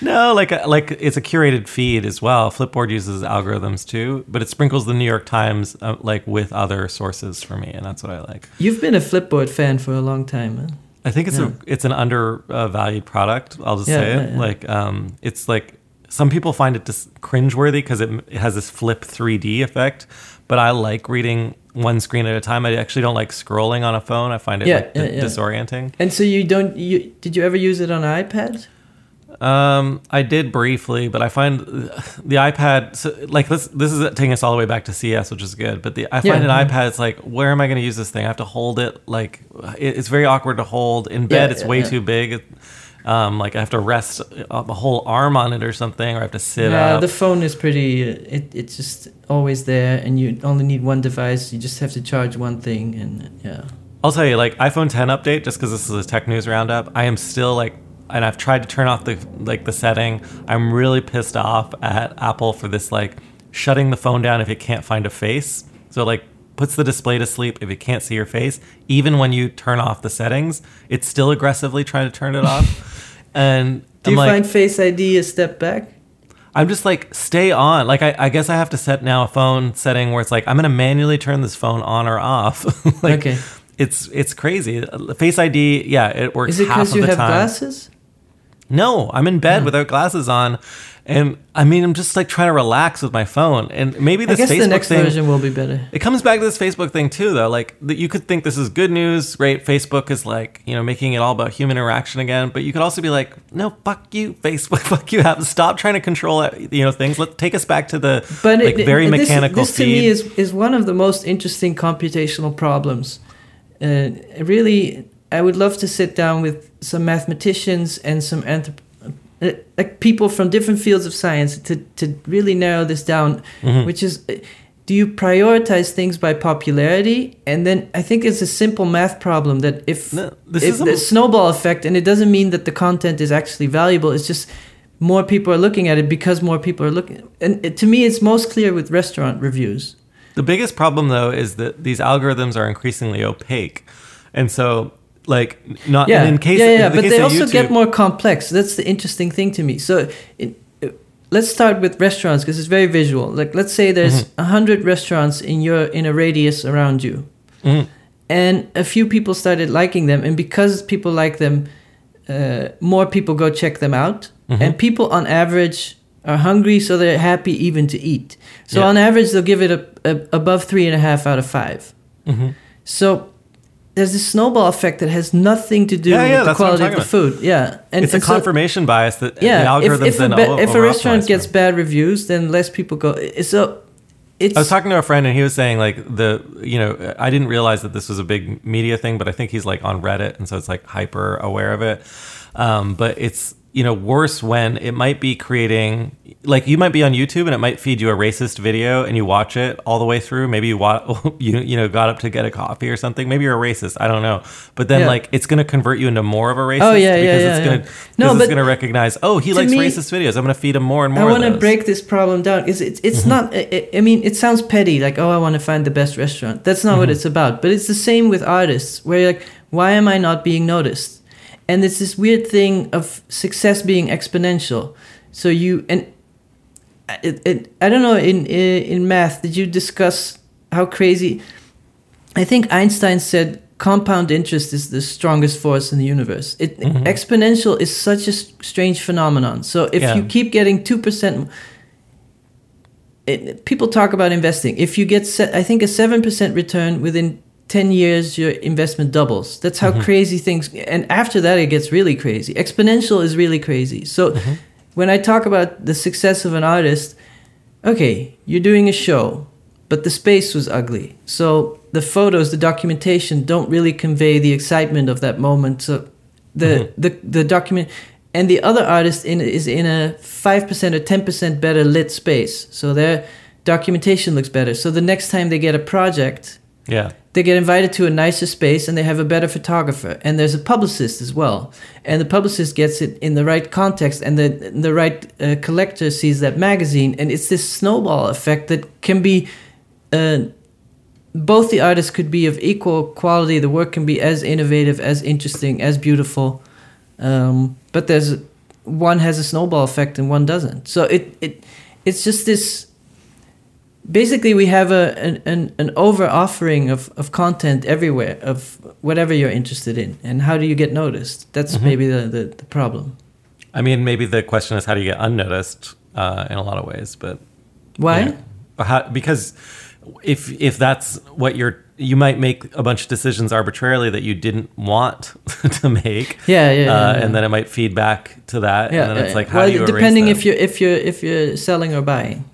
No, like like it's a curated feed as well. Flipboard uses algorithms too, but it sprinkles the New York Times uh, like with other sources for me, and that's what I like.
You've been a Flipboard fan for a long time. Huh?
I think it's
Yeah.
a it's an undervalued product. I'll just
Yeah,
say it.
yeah.
Like um, it's like some people find it just cringeworthy because it, it has this flip 3D effect, but I like reading one screen at a time. I actually don't like scrolling on a phone. I find it
Yeah,
like,
yeah,
di-
yeah.
disorienting.
And so you don't you did you ever use it on iPad?
Um, I did briefly, but I find the iPad so, like this. This is taking us all the way back to CES, which is good. But the I find an iPad. It's like, where am I going to use this thing? I have to hold it. Like, it, it's very awkward to hold in bed. It's way too big. It- Um, like I have to rest a whole arm on it or something, or I have to sit
Yeah,
up.
the phone is pretty. uh, It it's just always there, and you only need one device. You just have to charge one thing, and yeah.
I'll tell you, like iPhone 10 update, just because this is a tech news roundup, I am still like, and I've tried to turn off the like the setting. I'm really pissed off at Apple for this like shutting the phone down if it can't find a face. So like puts the display to sleep if it can't see your face. Even when you turn off the settings, it's still aggressively trying to turn it off. and
Do
I'm
you
like,
find Face ID a step back?
I'm just like, stay on. Like, I, I guess I have to set now a phone setting where it's like, I'm going to manually turn this phone on or off. like,
Okay.
It's it's crazy. Face ID, yeah, it works.
Is it because you have
time.
glasses?
No, I'm in bed oh. without glasses on, and I mean, I'm just like trying to relax with my phone. And maybe
I
this
guess
Facebook
the next
thing.
version will be better.
It comes back to this Facebook thing too, though. Like that, you could think this is good news, right? Facebook is like you know making it all about human interaction again, but you could also be like, no, fuck you, Facebook, fuck you. Have stop trying to control uh, you know things. Let take us back to the
But
like
it,
very
it-
mechanical
this to me is is one of the most interesting computational problems. Uh, really, I would love to sit down with some mathematicians and some anthrop- uh, like people from different fields of science to to really narrow this down.
Mhm.
Which is, uh, do you prioritize things by popularity? And then I think it's a simple math problem that if
No, this
if
is a-
the snowball effect, and it doesn't mean that the content is actually valuable. It's just more people are looking at it because more people are looking. And it, to me, it's most clear with restaurant reviews.
The biggest problem though is that these algorithms are increasingly opaque, and so like not
Yeah,
in case
yeah, yeah.
in the
But
case
they also get more complex. That's the interesting thing to me. So. It, it- Let's start with restaurants because it's very visual. Like, let's say there's
Mm-hmm.
a hundred restaurants in your in a radius around you,
Mhm.
and a few people started liking them and because people like them uh, more people go check them out
Mhm.
and people on average are hungry so they're happy even to eat so
Yeah.
on average they'll give it a, a, above three and a half out of five
Mhm.
so there's this snowball effect that has nothing to do
Yeah, yeah,
with the
that's what I'm
quality of the food. Yeah. And
it's a
and so-
confirmation bias that the
yeah if,
algorithms
if, a,
then
ba-
o-
if a restaurant gets bad reviews then less people go so it's
I was talking to a friend and he was saying like the you know I didn't realize that this was a big media thing, but I think he's like on Reddit and so it's like hyper aware of it. Um, but it's you know worse when it might be creating like you might be on YouTube and it might feed you a racist video and you watch it all the way through. Maybe you wa- you you know got up to get a coffee or something. Maybe you're a racist. I don't know. But then
Yeah.
like it's going to convert you into more of a racist.
Oh, yeah, yeah,
because
yeah,
it's going
yeah.
to
No,
it's going to recognize. Oh, he likes
me-
racist videos. I'm going to feed him more and more.
I want to break this problem down. It's it's, it's
Mm-hmm.
not. I, I mean, it sounds petty, like oh, I want to find the best restaurant. That's not what
Mm-hmm.
it's about. But it's the same with artists, where you're like, why am I not being noticed? And it's this weird thing of success being exponential. So you and it, it, I don't know in in math. Did you discuss how crazy? I think Einstein said compound interest is the strongest force in the universe. It
Mhm.
exponential is such a strange phenomenon. So if
Yeah.
you keep getting two percent, people talk about investing. If you get, set, I think, a seven percent return within ten years, your investment doubles. That's how
Mhm.
crazy things. And after that, it gets really crazy. Exponential is really crazy. So
Mhm.
when I talk about the success of an artist, okay, you're doing a show, but the space was ugly. So the photos, the documentation don't really convey the excitement of that moment. So the
Mhm.
the the document and the other artist in is in a 5% or 10% better lit space. So their documentation looks better. So the next time they get a project,
Yeah.
They get invited to a nicer space and they have a better photographer. And there's a publicist as well. And the publicist gets it in the right context and the the right uh, collector sees that magazine. And it's this snowball effect that can be uh, both the artists could be of equal quality the work can be as innovative as interesting as beautiful. Um, but there's one has a snowball effect and one doesn't. So it, it it's just this basically we have a an, an, an over offering of, of content everywhere of whatever you're interested in. And how do you get noticed? That's
Mhm.
maybe the, the, the problem.
I mean, maybe the question is how do you get unnoticed uh, in a lot of ways, but
why.
How, because if if that's what you're, you might make a bunch of decisions arbitrarily that you didn't want to make,
yeah yeah, yeah,
uh,
yeah.
and then it might feed back to that,
yeah,
and then
yeah,
it's like how
well
do you
depending if you're if you're if you're selling or buying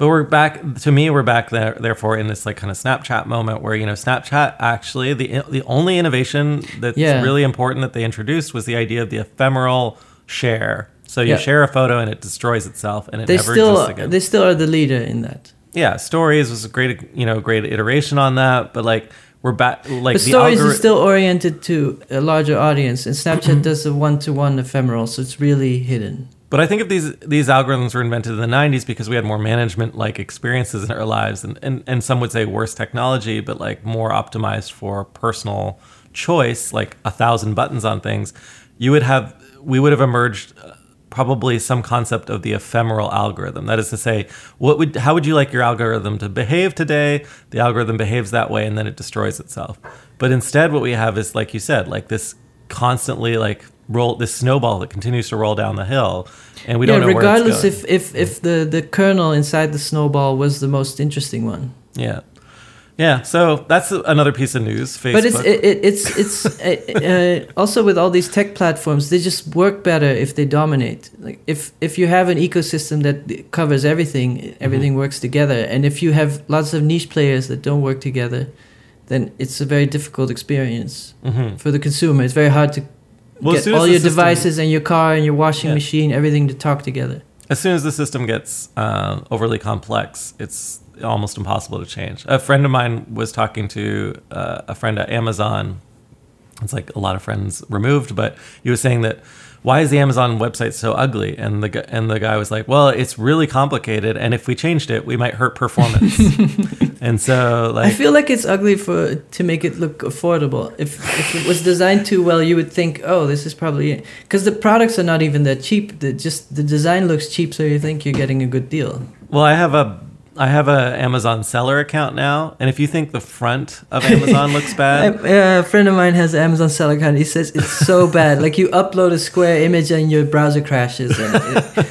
But we're back to me. We're back there, therefore, in this like kind of Snapchat moment where you know Snapchat actually the the only innovation that's
Yeah.
really important that they introduced was the idea of the ephemeral share. So you
Yeah.
share a photo and it destroys itself and it
they
never
still
exists again.
they still are the leader in that
yeah, stories was a great you know great iteration on that, but like we're back like
but
the
stories
algori-
is still oriented to a larger audience and snapchat mm-hmm. does a one-to-one ephemeral so it's really hidden
But I think if these these algorithms were invented in the '90s because we had more management like experiences in our lives, and, and and some would say worse technology, but like more optimized for personal choice, like a thousand buttons on things, you would have we would have emerged uh, probably some concept of the ephemeral algorithm. That is to say, what would how would you like your algorithm to behave today? The algorithm behaves that way and then it destroys itself. But instead what we have is like you said, like this constantly like roll this snowball that continues to roll down the hill and we
yeah,
don't know
regardless
where it's going.
if if if the the kernel inside the snowball was the most interesting one.
Yeah. Yeah, so that's another piece of news. Facebook.
But it's it, it, it's it's uh, also with all these tech platforms, they just work better if they dominate. Like if if you have an ecosystem that covers everything, everything works together. And if you have lots of niche players that don't work together, then it's a very difficult experience
Mhm.
for the consumer. It's very hard to
Well,
get all your
system-
devices and your car and your washing
Yeah.
machine, everything to talk together.
as soon as the system gets uh, overly complex, it's almost impossible to change. A friend of mine was talking to uh, a friend at Amazon. It's like a lot of friends removed, but he was saying that why is the Amazon website so ugly? And the and the guy was like, well, it's really complicated, and if we changed it, we might hurt performance. and so, like,
I feel like it's ugly for to make it look affordable. If if it was designed too well, you would think, oh, this is probably because the products are not even that cheap. The just the design looks cheap, so you think you're getting a good deal.
Well, I have a I have a Amazon seller account now, and if you think the front of Amazon looks
I,
bad,
uh, a friend of mine has an Amazon seller account. He says it's so bad. Like you upload a square image and your browser crashes, and, it,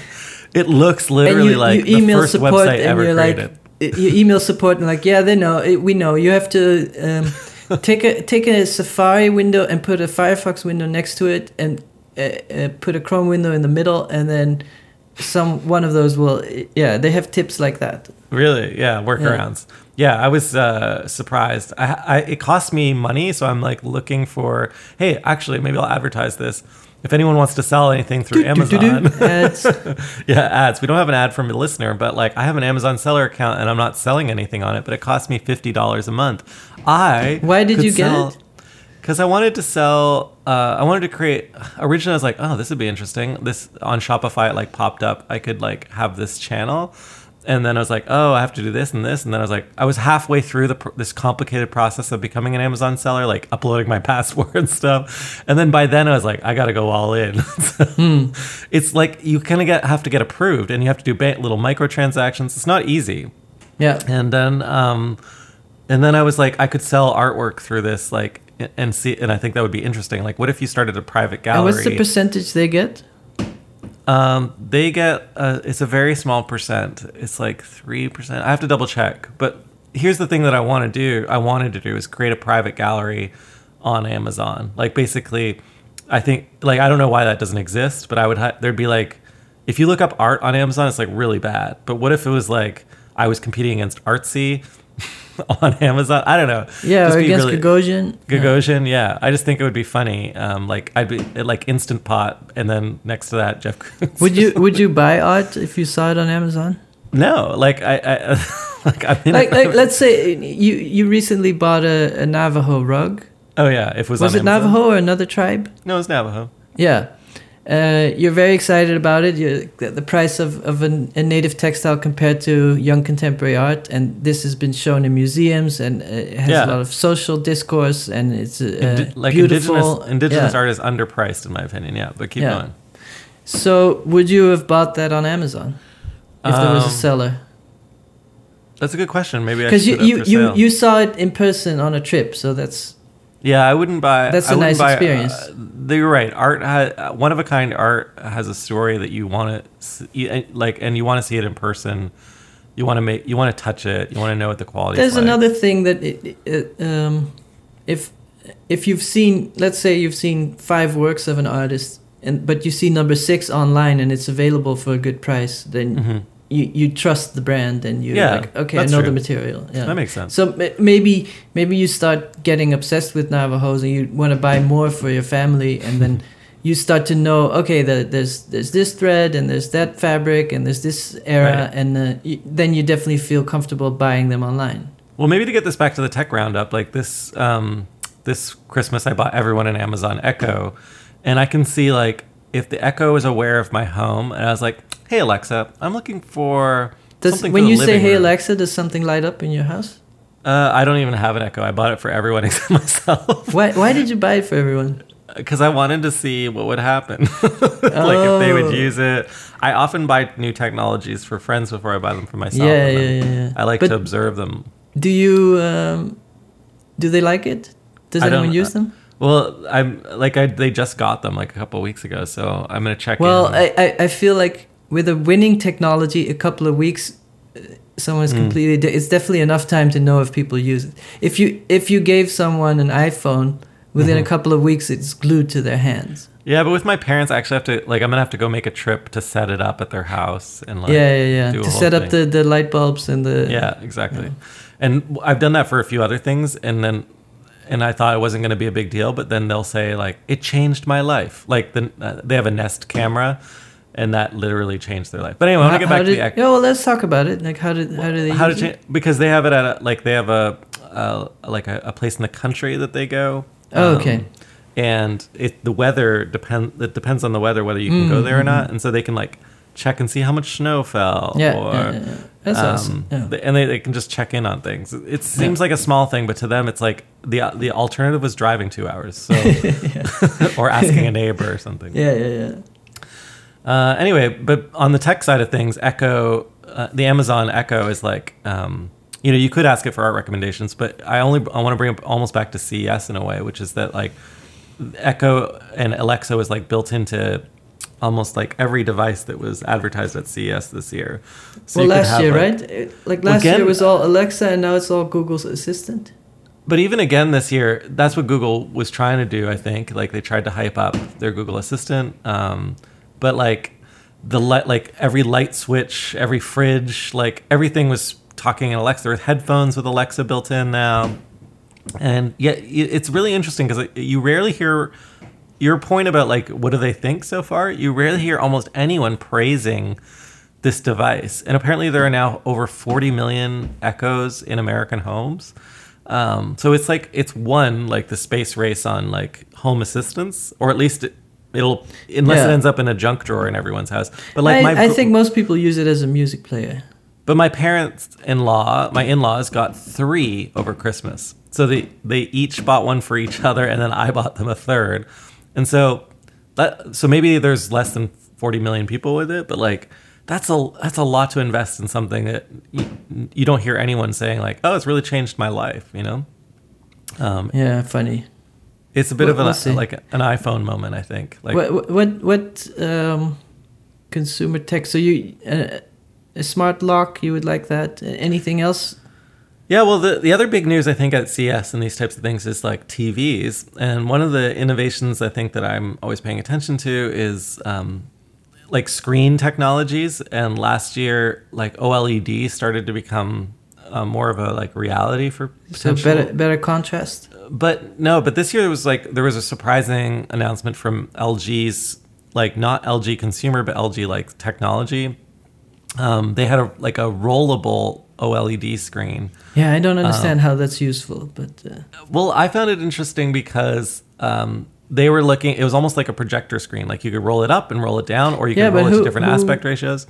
it looks literally
you,
like
you email
the first
support
website
and
ever
you're
created.
like, you email support and like, yeah, they know, it, we know. You have to um, take a take a Safari window and put a Firefox window next to it, and uh, uh, put a Chrome window in the middle, and then some one of those will. Yeah, they have tips like that.
Really? Yeah, workarounds. Yeah, I was uh, surprised. I, I, it cost me money, so I'm like looking for. Hey, actually, maybe I'll advertise this. If anyone wants to sell anything through
Do, do, do,
Amazon,
do. Ads.
yeah, ads. We don't have an ad from a listener, but like I have an Amazon seller account and I'm not selling anything on it, but it costs me fifty dollars a month. I
Why did you get it?
Because I wanted to sell. Uh, I wanted to create. Originally, I was like, oh, this would be interesting. This on Shopify, it like popped up. I could like have this channel. And then I was like, oh, I have to do this and this. And then I was like, I was halfway through the this complicated process of becoming an Amazon seller, like uploading my password and stuff. And then by then I was like, I got to go all in. So
Hmm.
It's like you kind of get have to get approved, and you have to do ba- little microtransactions. It's not easy.
Yeah.
And then, um, and then I was like, I could sell artwork through this, like, and see. And I think that would be interesting. Like, what if you started a private gallery?
And what's the percentage they get?
Um, they get uh, it's a very small percent. It's like three percent. I have to double check. But here's the thing that I want to do. I wanted to do is create a private gallery on Amazon. Like basically, I think like I don't know why that doesn't exist, but I would ha- there'd be like if you look up art on Amazon, it's like really bad. But what if it was like I was competing against Artsy on Amazon? I don't know.
Yeah,
Just
or against
really-
Gagosian. Yeah.
Gagosian, yeah. I just think it would be funny. Um, like I'd be like Instant Pot, and then next to that, Jeff. Koons.
Would you would you buy art if you saw it on Amazon?
No, like I, I like I mean,
Like, like let's say you you recently bought a, a Navajo rug.
oh yeah, if it was
Was it
Amazon.
Navajo or another tribe?
No, it's Navajo.
Yeah. Uh, you're very excited about it. You, the, price of, of an, a native textile compared to young contemporary art, and this has been shown in museums, and it has
Yeah.
a lot of social discourse, and it's uh,
Indi- like
beautiful.
indigenous indigenous
yeah.
art is underpriced in my opinion. Yeah, but keep
Yeah.
going.
So, would you have bought that on Amazon if there was a
Um,
seller?
That's a good question. Maybe
Because you you, you you saw it in person on a trip, so that's
Yeah, I wouldn't buy.
That's a nice
buy,
experience.
Uh, you're right. Art, ha- one of a kind art has a story that you want to like, and you want to see it in person. You want to make, you want to touch it. You want to know what the quality.
There's
is like.
another thing that it, it, um, if if you've seen, let's say you've seen five works of an artist, and but you see number six online and it's available for a good price, then
Mhm.
You you trust the brand and you're
Yeah,
like, okay, I know the material. Yeah.
That makes sense.
So m- maybe maybe you start getting obsessed with Navajos and you want to buy more for your family, and then you start to know, okay, the, there's there's this thread and there's that fabric and there's this era,
Right.
and uh, y- then you definitely feel comfortable buying them online.
Well, maybe to get this back to the tech roundup, like this um, this Christmas, I bought everyone an Amazon Echo, and I can see like if the Echo is aware of my home, and I was like, "Hey Alexa, I'm looking for
Does
something
when
for the
you say
living
"Hey. Alexa," does something light up in your house?
Uh, I don't even have an Echo. I bought it for everyone except myself
Why Why did you buy it for everyone?
because I wanted to see what would happen, like if they
Oh.
would use it. I often buy new technologies for friends before I buy them for myself.
Yeah, yeah, yeah, yeah.
I like
But
to observe them.
Do you um, do they like it? Does
I
anyone
don't- uh,
use them?
Well, I'm like I they just got them like a couple of weeks ago, so I'm gonna check.
Well,
in.
I, I, I feel like with a winning technology, a couple of weeks, uh, someone's
Mm.
completely. di- It's definitely enough time to know if people use it. If you if you gave someone an iPhone, within
Mhm.
a couple of weeks, it's glued to their hands.
yeah, but with my parents, I actually have to like I'm gonna have to go make a trip to set it up at their house and like
yeah, yeah, yeah. To set up
thing.
the, the light bulbs and the
yeah, exactly. And I've done that for a few other things, and then and I thought it wasn't going to be a big deal, but then they'll say like it changed my life. Like the uh, they have a Nest camera, and that literally changed their life. But anyway, I want to get back
did,
to the.
Yeah, well, let's talk about it. Like, how did how do they
how to change
it?
because they have it at a, like they have a uh, like a, a place in the country that they go.
Oh,
Um,
okay.
and it the weather depend it depends on the weather whether you can go there or not, and so they can like check and see how much snow fell.
Yeah,
or,
yeah, yeah, yeah. That's
um,
Yeah.
and they, they can just check in on things. It seems like a small thing, but to them, it's like the the alternative was driving two hours, so or asking a neighbor or something.
Yeah, yeah, yeah.
Uh, anyway, but on the tech side of things, Echo, uh, the Amazon Echo is like, um, you know, you could ask it for art recommendations, but I only I want to bring up almost back to CES in a way, which is that like Echo and Alexa was like built into almost like every device that was advertised at CES this year. So
well, last year,
like-
right? Like last year
again-
was all Alexa, and now it's all Google's Assistant.
But even again this year, that's what Google was trying to do. I think like they tried to hype up their Google Assistant, um, but like the light, like every light switch, every fridge, like everything was talking in Alexa. There headphones with Alexa built in now, and yeah, i- it's really interesting because you rarely hear your point about like what do they think so far. You rarely hear almost anyone praising this device, and apparently there are now over 40 million Echoes in American homes. Um, so it's like it's won like the space race on like home assistance, or at least it, it'll unless it ends up in a junk drawer in everyone's house. But like
I,
my
I think most people use it as a music player.
but my parents-in-law, my in-laws got three over Christmas. So they they each bought one for each other, and then I bought them a third. And so that so maybe there's less than 40 million people with it, but like that's a that's a lot to invest in something that you, you don't hear anyone saying like, oh, it's really changed my life. You know, um,
Yeah, funny.
it's a bit
We'll-
of an
we'll
like an iPhone moment, I think. Like
what what what um, consumer tech? So you uh, a smart lock? You would like that? Anything else?
Yeah, well, the, the other big news I think at CES and these types of things is like TVs. And one of the innovations I think that I'm always paying attention to is um, like screen technologies. And last year, like OLED started to become uh, more of a like reality for potential.
So better better contrast.
But no, but this year there was like there was a surprising announcement from LG's like not LG consumer but LG like technology. Um, they had a like a rollable OLED screen.
Yeah, I don't
Uh,
understand how that's useful, but uh,
Well, I found it interesting because um, they were looking. It was almost like a projector screen. Like you could roll it up and roll it down, or you could
Yeah, but
roll it to different
who-
aspect ratios.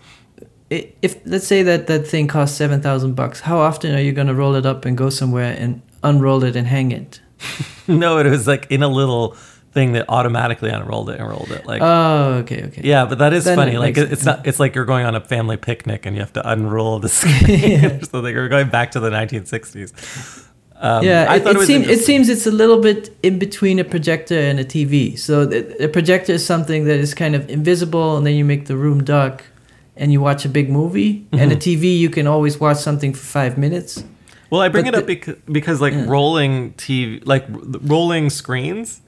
if let's say that that thing costs seven thousand bucks, how often are you going to roll it up and go somewhere and unroll it and hang it?
no, it was like in a little thing that automatically unrolled it and rolled it. Like
Oh, okay, okay.
yeah, but that is
Then
funny.
it
Like it's
sense.
not. It's like you're going on a family picnic and you have to unroll the screen. so like you're going back to the 1960s. Um,
yeah,
I
it,
thought
it,
it, was
seems it seems it's a little bit in between a projector and a TV. So the, a projector is something that is kind of invisible, and then you make the room dark, and you watch a big movie. And a
Mhm.
TV, you can always watch something for five minutes.
Well, I bring
but
it up
the-
because, because like
Yeah.
rolling TV, like rolling screens.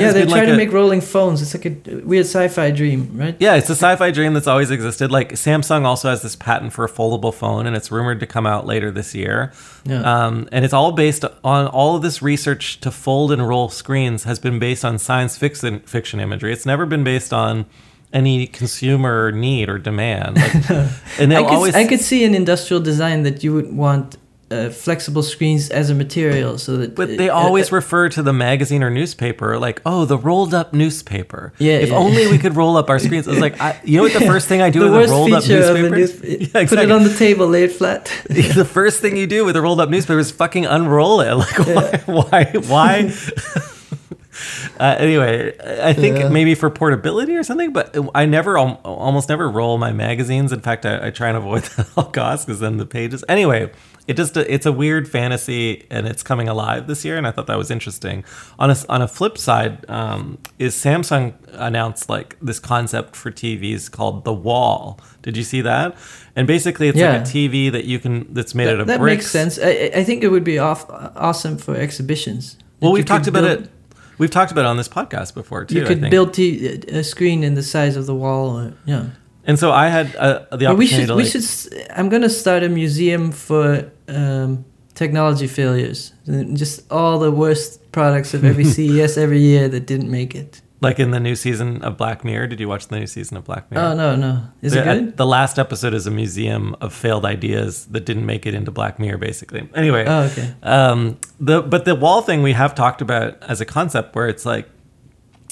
Yeah, they're trying
like
to
a-
make rolling phones. It's like a weird sci-fi dream, right?
Yeah, it's a sci-fi dream that's always existed. Like Samsung also has this patent for a foldable phone, and it's rumored to come out later this year.
Yeah.
Um, and it's all based on all of this research to fold and roll screens has been based on science fiction fiction imagery. It's never been based on any consumer need or demand. Like, and
I could,
always
I could see an industrial design that you would want uh, flexible screens as a material, so that.
But they
uh,
always
uh,
refer to the magazine or newspaper like, oh, the rolled up newspaper.
Yeah,
If
yeah.
only we could roll up our screens. It's like, I, you know what the first thing I do
the
with a rolled up
feature of a
newspaper?
news-
Yeah,
Put it on the table, lay it flat.
the first thing you do with a rolled up newspaper is fucking unroll it. Like, why? Why? why? uh, anyway, I think
Yeah.
maybe for portability or something, but I never, almost never roll my magazines. In fact, I, I try and avoid that at all costs because then the pages. Anyway, it just it's a weird fantasy and it's coming alive this year, and I thought that was interesting. On a on a flip side, um, is Samsung announced like this concept for TVs called the Wall. Did you see that? And basically, it's
Yeah.
like a TV that you can that's made out
that
of
that
bricks.
makes sense. I, I- think it would be off, awesome for exhibitions.
Well, we've talked about
build-
it. We've talked about it on this podcast before too.
You could build t- a screen in the size of the wall. Or, yeah.
and so I had uh, the
But we should.
to
We
like,
should. I'm gonna start a museum for um, technology failures. Just all the worst products of every CES every year that didn't make it.
like in the new season of Black Mirror. Did you watch the new season of Black Mirror?
Oh no, no. Is it
The-
good?
The last episode is a museum of failed ideas that didn't make it into Black Mirror, basically. Anyway,
Oh, okay.
um, the but the wall thing we have talked about as a concept, where it's like,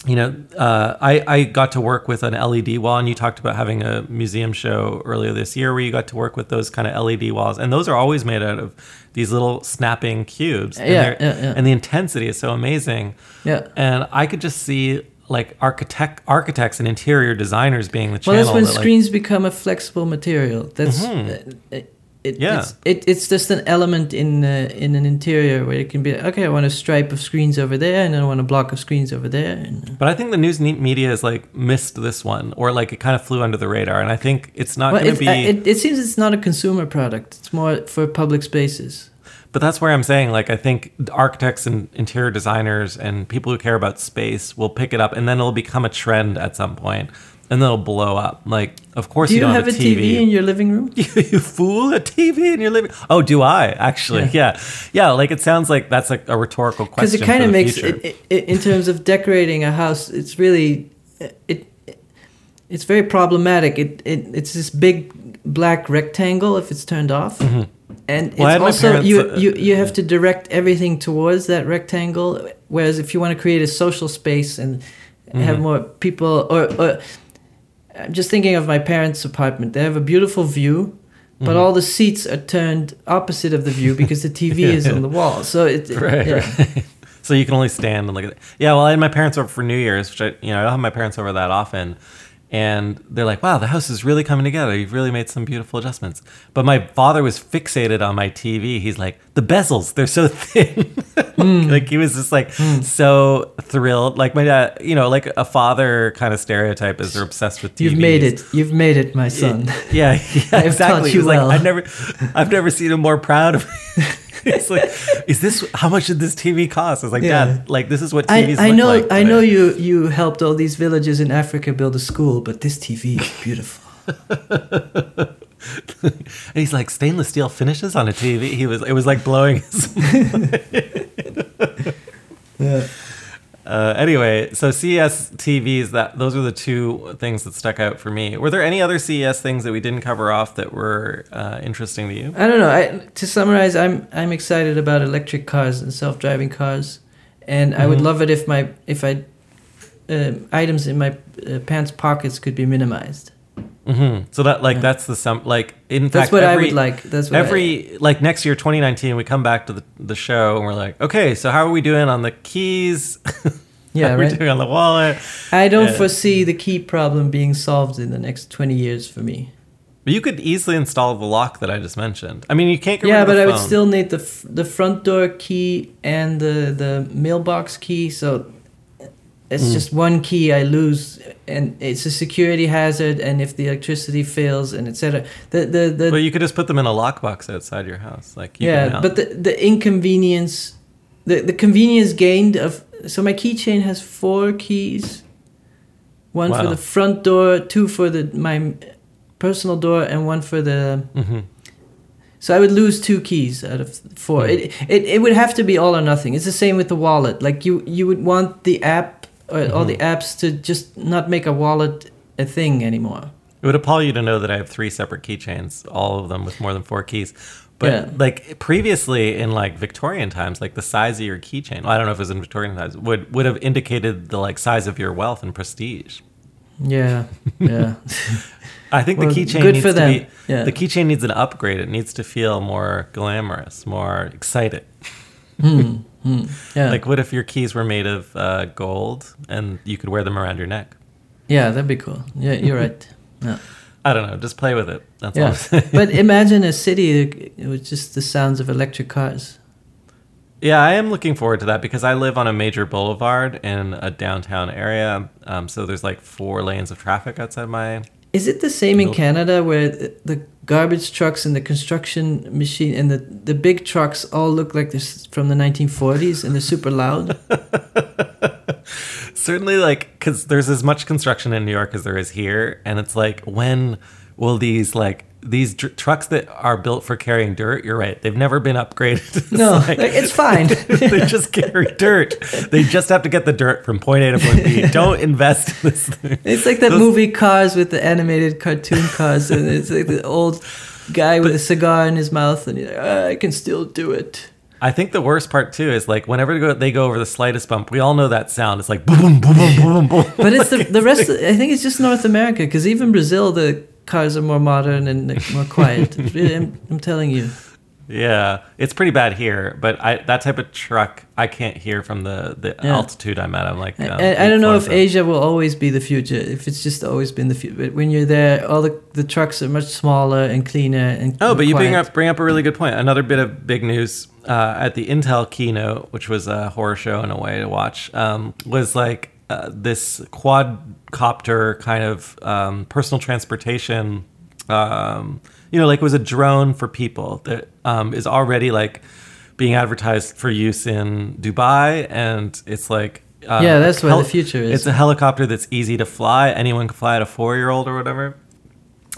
you know, uh, I I got to work with an LED wall, and you talked about having a museum show earlier this year where you got to work with those kind of LED walls, and those are always made out of these little snapping cubes. and
Yeah, yeah, yeah.
And the intensity is so amazing.
Yeah.
And I could just see like architect architects and interior designers being the
Well, that's when
that, like-
screens become a flexible material. That's
Mhm.
uh, it,
Yeah.
It's, it, it's just an element in uh, in an interior where it can be okay. I want a stripe of screens over there, and then I want a block of screens over there. And,
But I think the news media has like missed this one, or like it kind of flew under the radar. And I think it's not
well,
going to be.
uh, it, it seems it's not a consumer product. It's more for public spaces.
but that's where I'm saying, like, I think architects and interior designers and people who care about space will pick it up, and then it'll become a trend at some point, and then it'll blow up. Like, of course,
Do you
don't
have a TV in your living room?
you fool a TV in your living. Oh, do I actually? Yeah, yeah. like it sounds like that's like a rhetorical question.
Because it kind of makes it, it, in terms of decorating a house. It's really it. it it's very problematic. It, it it's this big black rectangle if it's turned off, and
Mm-hmm. Well, my
it's also
parents,
you
uh,
you you have to direct everything towards that rectangle. Whereas if you want to create a social space and
Mm-hmm.
have more people, or, or I'm just thinking of my parents' apartment. They have a beautiful view. But
Mm-hmm.
all the seats are turned opposite of the view because the TV is on the wall. So it,
right,
yeah.
right. so you can only stand and look at it. Yeah, well, I had my parents over for New Year's, which I, you know, I don't have my parents over that often. And they're like, wow, the house is really coming together. You've really made some beautiful adjustments. But my father was fixated on my TV. He's like, the bezels, they're so thin.
Hmm.
like, he was just like so thrilled. Like my dad, you know, like a father kind of stereotype is they're obsessed with TVs.
You've made it. You've made it, my son.
Yeah, yeah,
taught
exactly.
you
He's
well.
like, I've never, I've never seen him more proud of. It's like, is this how much did this TV cost? I was like,
Yeah.
Dad, like this is what
I,
TVs
I
look
know
like.
I
today."
know you you helped all these villages in Africa build a school, but this TV is beautiful.
And he's like, stainless steel finishes on a TV. He was, it was like blowing his.
yeah.
Uh, anyway, so CES TVs. That those are the two things that stuck out for me. Were there any other CES things that we didn't cover off that were uh, interesting to you?
I don't know. I, to summarize, I'm I'm excited about electric cars and self-driving cars, and I would
Mhm.
love it if my if I um items in my uh, pants pockets could be minimized.
Hmm So that like
Yeah.
that's the sum. Like in
That's
fact,
what I
every-
would like. That's what I-
every like next year 2019 we come back to the, the show and we're like okay so how are we doing on the keys
yeah
how are
right.
doing on the wallet
I don't
Yeah.
foresee the key problem being solved in the next 20 years for me.
but you could easily install the lock that i just mentioned i mean you can't get
yeah,
rid of
but I would still need the f- the front door key and the the mailbox key. So it's
Mm.
just one key I lose, and it's a security hazard. And if the electricity fails, and etc. The the the
but you could just put them in a lockbox outside your house like you
yeah, but the the inconvenience, the the convenience gained of so my keychain has four keys, one for the front door, two for the my personal door, and one for the
Mhm.
So I would lose two keys out of four.
Hmm.
It, it it would have to be all or nothing. It's the same with the wallet. Like you you would want the app or all
Mhm.
the apps to just not make a wallet a thing anymore.
It would appall you to know that I have three separate keychains, all of them with more than four keys. But
Yeah.
like previously in like Victorian times, like the size of your keychain, well, I don't know if it was in Victorian times, would would have indicated the like size of your wealth and prestige.
Yeah, yeah.
I think
Well,
the keychain
good
needs
for
to
them.
be
Yeah.
the keychain needs an upgrade. It needs to feel more glamorous, more excited.
yeah.
Like what if your keys were made of uh, gold and you could wear them around your neck?
yeah, that'd be cool. Yeah, you're right. Yeah.
I don't know. Just play with it. That's all.
Yeah, but imagine a city with just the sounds of electric cars.
Yeah, I am looking forward to that because I live on a major boulevard in a downtown area. Um, so there's like four lanes of traffic outside my.
Is it the same in Canada where the the garbage trucks and the construction machine and the, the big trucks all look like they're from the 1940s and they're super loud?
Certainly, like, because there's as much construction in New York as there is here. And it's like, when will these, like, these dr- trucks that are built for carrying dirt, you're right, they've never been upgraded. It's
No,
like-
it's fine.
they just carry dirt. They just have to get the dirt from point A to point B. Don't invest in this thing.
It's like that
Those-
movie Cars with the animated cartoon cars, and it's like the old guy with a cigar in his mouth, and he's like, "Ah, I can still do it.
I think the worst part too is like whenever they go, they go over the slightest bump, we all know that sound. It's like boom, boom, boom, boom, boom, boom.
But it's the the rest. Of, I think it's just North America, because even Brazil, the cars are more modern and like, more quiet. Really, I'm, I'm telling you.
Yeah, it's pretty bad here. But I that type of truck I can't hear from the the
Yeah.
altitude I'm at. I'm like, um,
I, I don't know if. Asia will always be the future. If it's just always been the future. But when you're there, all the the trucks are much smaller and cleaner and
Oh, but you bring up bring up a really good point. Another bit of big news uh, at the Intel keynote, which was a horror show in a way to watch, um, was like uh, this quadcopter kind of um, personal transportation. Um, you know, like it was a drone for people that um, is already like being advertised for use in Dubai, and it's like. Uh,
Yeah, that's
a
where the future is.
It's a helicopter that's easy to fly. Anyone can fly it, a four-year-old or whatever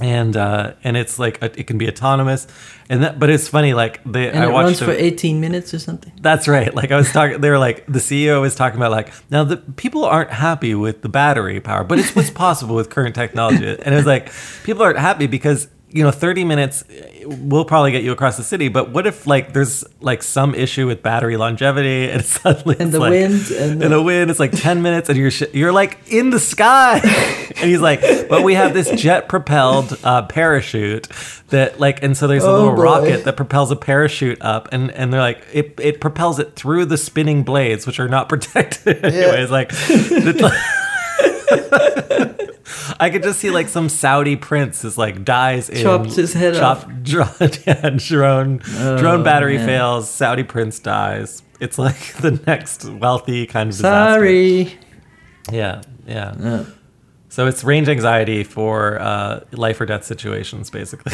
and uh, and it's like it can be autonomous, and that. But it's funny, like they
and
I
it
watched.
runs for 18 minutes or something.
that's right. Like I was talking, they were like the CEO was talking about like now the people aren't happy with the battery power, but it's what's possible with current technology, and it was like people aren't happy because you know 30 minutes will probably get you across the city, but what if like there's like some issue with battery longevity and suddenly
And the
like-
wind and
and
the-
wind it's like 10 minutes and you're sh- you're like in the sky. And he's like but we have this jet propelled uh, parachute that like and so there's a
Oh,
little
boy.
rocket that propels a parachute up and and they're like it, it propels it through the spinning blades which are not protected anyways. Like it's like- I could just see like some Saudi prince is like dies in
Chopped his head off.
drone, yeah, drone
Oh,
drone battery
man.
fails. Saudi prince dies. It's like the next wealthy kind of disaster.
Sorry.
Yeah, yeah.
Uh,
So it's range anxiety for uh, life or death situations, basically.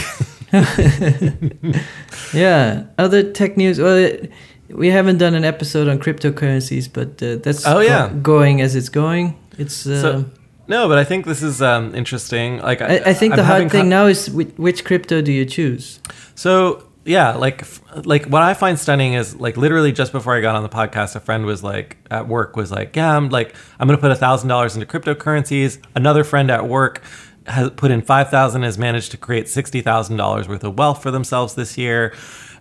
yeah. Other tech news. Well, it, we haven't done an episode on cryptocurrencies, but uh, that's
Oh, yeah.
going as it's going. It's. Uh,
so no, but I think this is um, interesting. Like
I, I think
I'm
the hard thing now is which, which crypto do you choose?
So yeah, like like what I find stunning is like literally just before I got on the podcast, a friend was like at work was like, yeah, I'm like I'm gonna put a thousand dollars into cryptocurrencies. Another friend at work has put in five thousand, has managed to create sixty thousand dollars worth of wealth for themselves this year.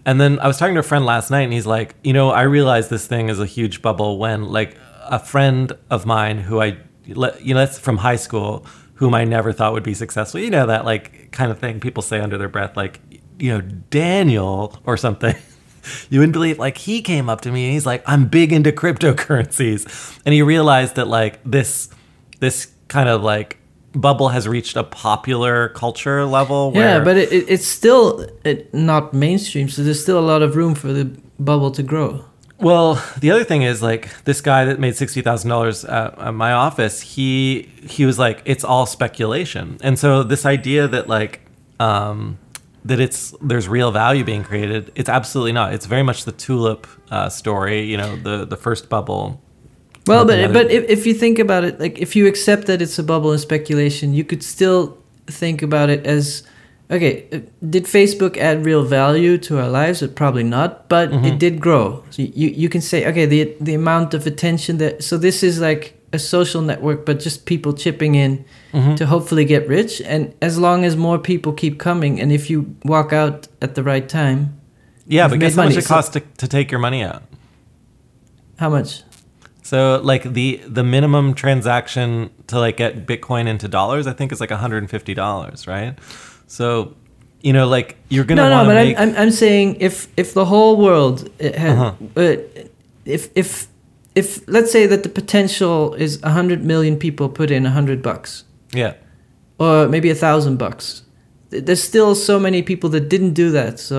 And then I was talking to a friend last night, and he's like, you know, I realized this thing is a huge bubble when like a friend of mine who I, you know, that's from high school, whom I never thought would be successful. You know that like kind of thing people say under their breath, like you know Daniel or something. You wouldn't believe like he came up to me and he's like, I'm big into cryptocurrencies, and he realized that like this this kind of like bubble has reached a popular culture level. Where,
Yeah, but it, it, it's still it, not mainstream, so there's still a lot of room for the bubble to grow.
Well, the other thing is like this guy that made sixty thousand dollars at, at my office. He he was like, it's all speculation, and so this idea that like um, that it's there's real value being created, it's absolutely not. It's very much the tulip uh, story. You know, the the first bubble.
Well, but but if, if you think about it, like if you accept that it's a bubble and speculation, you could still think about it as okay. uh, Did Facebook add real value to our lives? Probably not, but
Mm-hmm.
it did grow. So you you can say okay, the the amount of attention that so this is like a social network, but just people chipping in
Mhm.
to hopefully get rich. And as long as more people keep coming, and if you walk out at the right time,
Yeah, but guess how much it
so-
costs to, to take your money out?
how much?
So like the the minimum transaction to like get Bitcoin into dollars, I think is like $150, right? So, you know, like you're gonna
No, no, but
to
I'm, I'm I'm saying if if the whole world had,
Uh-huh.
uh, if if if let's say that the potential is a hundred million people put in a hundred bucks
yeah.
or maybe a thousand bucks, there's still so many people that didn't do that. So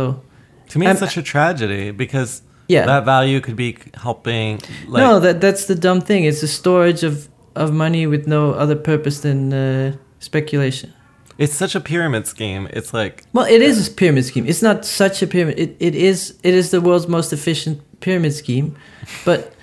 To me, it's
I'm-
such a tragedy because
Yeah.
that value could be helping. Like,
no, that that's the dumb thing. It's a storage of of money with no other purpose than uh, speculation.
It's such a pyramid scheme. It's like
Well, it is a pyramid scheme. It's not such a pyramid. It, it is it is the world's most efficient pyramid scheme, but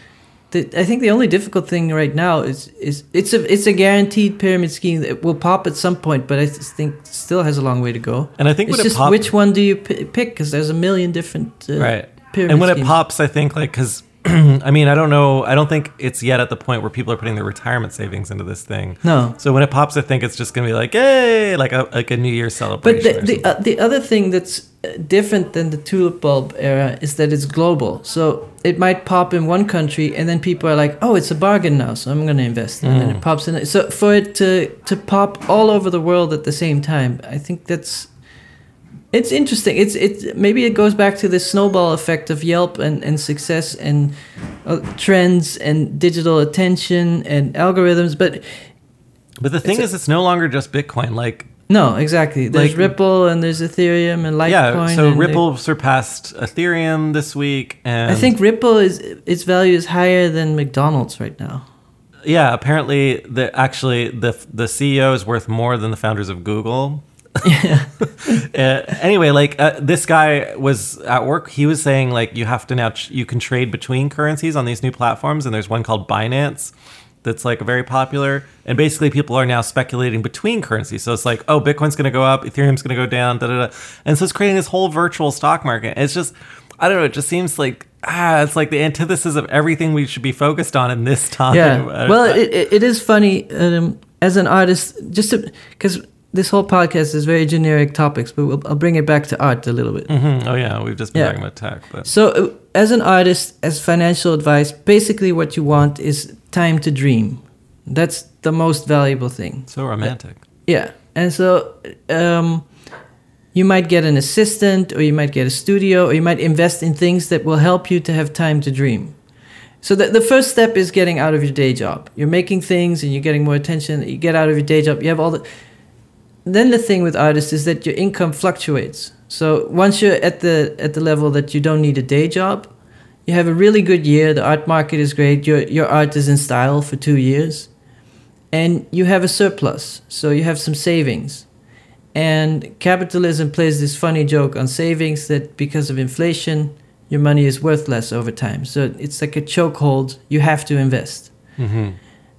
the, I think the only difficult thing right now is is it's a it's a guaranteed pyramid scheme that will pop at some point, but I think still has a long way to go.
And I think
it's just
pop-
which one do you p- pick? Because there's a million different uh,
right.
pyramid
And when it pops, I think like because. I mean, I don't know. I don't think it's yet at the point where people are putting their retirement savings into this thing.
No,
So when it pops, I think it's just gonna be like, hey, like a like a New Year's celebration.
But the the, uh, the other thing that's uh, different than the tulip bulb era is that it's global. So it might pop in one country, and then people are like, "Oh, it's a bargain now, so I'm going to invest." And then
Mm.
it pops in. So for it to to pop all over the world at the same time, I think that's it's interesting. It's it maybe it goes back to the snowball effect of Yelp and and success and uh, trends and digital attention and algorithms, but.
but the thing
it's
is, it's no longer just Bitcoin. Like
No, exactly. There's
Like-
Ripple and there's Ethereum and Litecoin.
yeah, so
they-
Ripple surpassed Ethereum this week, and
I think Ripple is its value is higher than McDonald's right now.
yeah, apparently the actually the the CEO is worth more than the founders of Google.
Yeah.
uh, anyway, like uh, this guy was at work. He was saying like you have to now ch- you can trade between currencies on these new platforms, and there's one called Binance that's like very popular. And basically, people are now speculating between currencies. So it's like, oh, Bitcoin's going to go up, Ethereum's going to go down, da da da. And so it's creating this whole virtual stock market. It's just, I don't know. It just seems like ah, it's like the antithesis of everything we should be focused on in this time.
Yeah. Well, it, it, it is funny um, as an artist, just because this whole podcast is very generic topics, but we'll, I'll bring it back to art a little bit.
mhm. Oh yeah, we've just been
Yeah.
talking about tech, but
So, uh, as an artist, as financial advice, basically what you want is time to dream. That's the most valuable thing.
so romantic.
Yeah, and so um, you might get an assistant, or you might get a studio, or you might invest in things that will help you to have time to dream. So the, the first step is getting out of your day job. You're making things, and you're getting more attention. You get out of your day job. You have all the. Then the thing with artists is that your income fluctuates. So once you're at the at the level that you don't need a day job, you have a really good year. The art market is great. Your your art is in style for two years and you have a surplus, so you have some savings. And capitalism plays this funny joke on savings that because of inflation, your money is worth less over time. So it's like a chokehold. You have to invest.
hmm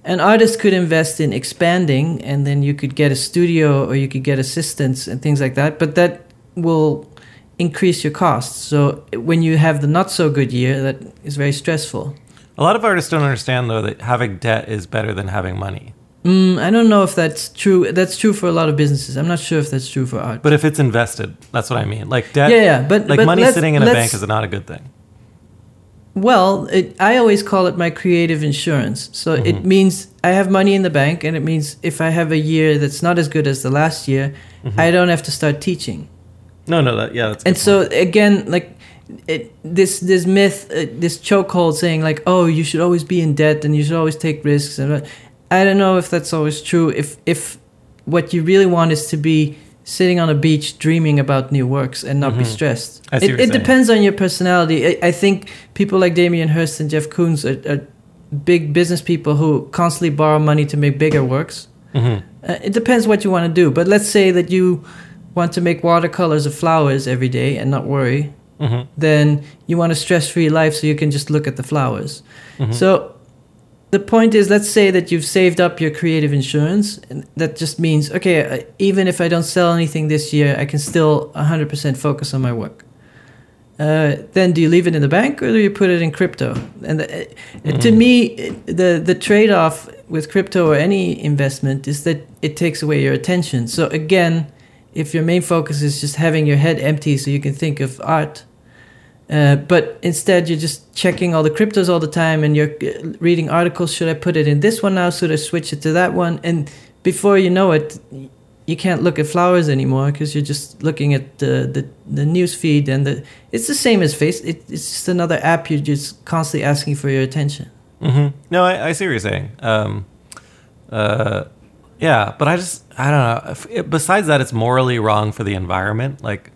An artist could invest in expanding, and then you could get a studio or you could get assistants and things like that. But that will increase your costs. So when you have the not so good year, that is very stressful.
A lot of artists don't understand though that having debt is better than having money.
Mm, I don't know if that's true. That's true for a lot of businesses. I'm not sure if that's true for art.
But if it's invested, that's what I mean. Like debt,
yeah, yeah, but
like
but
money sitting in a bank is not a good thing.
Well, it, I always call it my creative insurance. So
Mm-hmm.
it means I have money in the bank, and it means if I have a year that's not as good as the last year,
Mm-hmm.
I don't have to start teaching.
No, no, that yeah, that's.
And so
point.
again, like it, this this myth, uh, this chokehold saying like, oh, you should always be in debt and you should always take risks, and uh, I don't know if that's always true. If if what you really want is to be sitting on a beach dreaming about new works and not be
Mhm.
stressed. It, it depends on your personality. I, I think people like Damien Hirst and Jeff Koons are, are big business people who constantly borrow money to make bigger works.
Mhm.
Uh, it depends what you want to do. But let's say that you want to make watercolors of flowers every day and not worry.
Mhm.
Then you want a stress-free life so you can just look at the flowers.
Mhm.
So the point is, let's say that you've saved up your creative insurance, and that just means okay, uh, even if I don't sell anything this year, I can still 100% focus on my work. Uh, then do you leave it in the bank or do you put it in crypto? And the, uh, to
Mm.
me, uh, the the trade off with crypto or any investment is that it takes away your attention. So again, if your main focus is just having your head empty so you can think of art, uh, but instead you're just checking all the cryptos all the time and you're uh, reading articles. Should I put it in this one now? Should I switch it to that one? And before you know it, you can't look at flowers anymore because you're just looking at the, the, the news feed and the it's the same as face it, it's just another app you're just constantly asking for your attention
hmm No, I, I see what you're saying. Um, uh, yeah, but I just I don't know. If- besides that, it's morally wrong for the environment. Like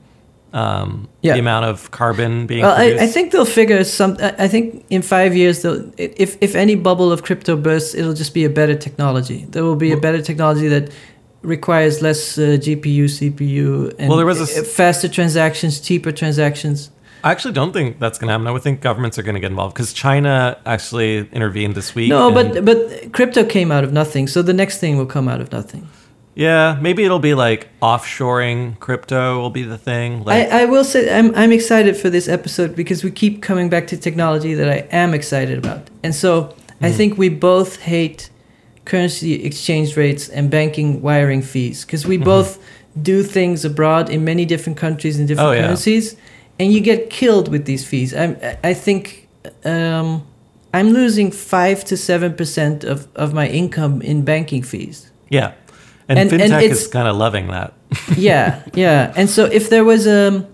um,
Yeah.
the amount of carbon being
well I. I think they'll figure some I think in five years they'll if, if any bubble of crypto bursts it'll just be a better technology there will be a better technology that requires less uh, GPU CPU and
Well, there was a
uh, faster transactions cheaper transactions
I actually don't think that's going to happen. I would think governments are going to get involved because China actually intervened this week.
no but but crypto came out of nothing so the next thing will come out of nothing
yeah, maybe it'll be like offshoring crypto will be the thing. Like,
I, I will say I'm, I'm excited for this episode because we keep coming back to technology that I am excited about. And so I
Mhm.
think we both hate currency exchange rates and banking wiring fees because we
Mhm.
both do things abroad in many different countries in different
Oh, yeah.
currencies and you get killed with these fees. I'm, I think um, I'm losing 5 to 7% of, of my income in banking fees.
yeah, and,
and- and
fintech
it's-
is kind of loving that.
yeah, yeah. And so if there was a,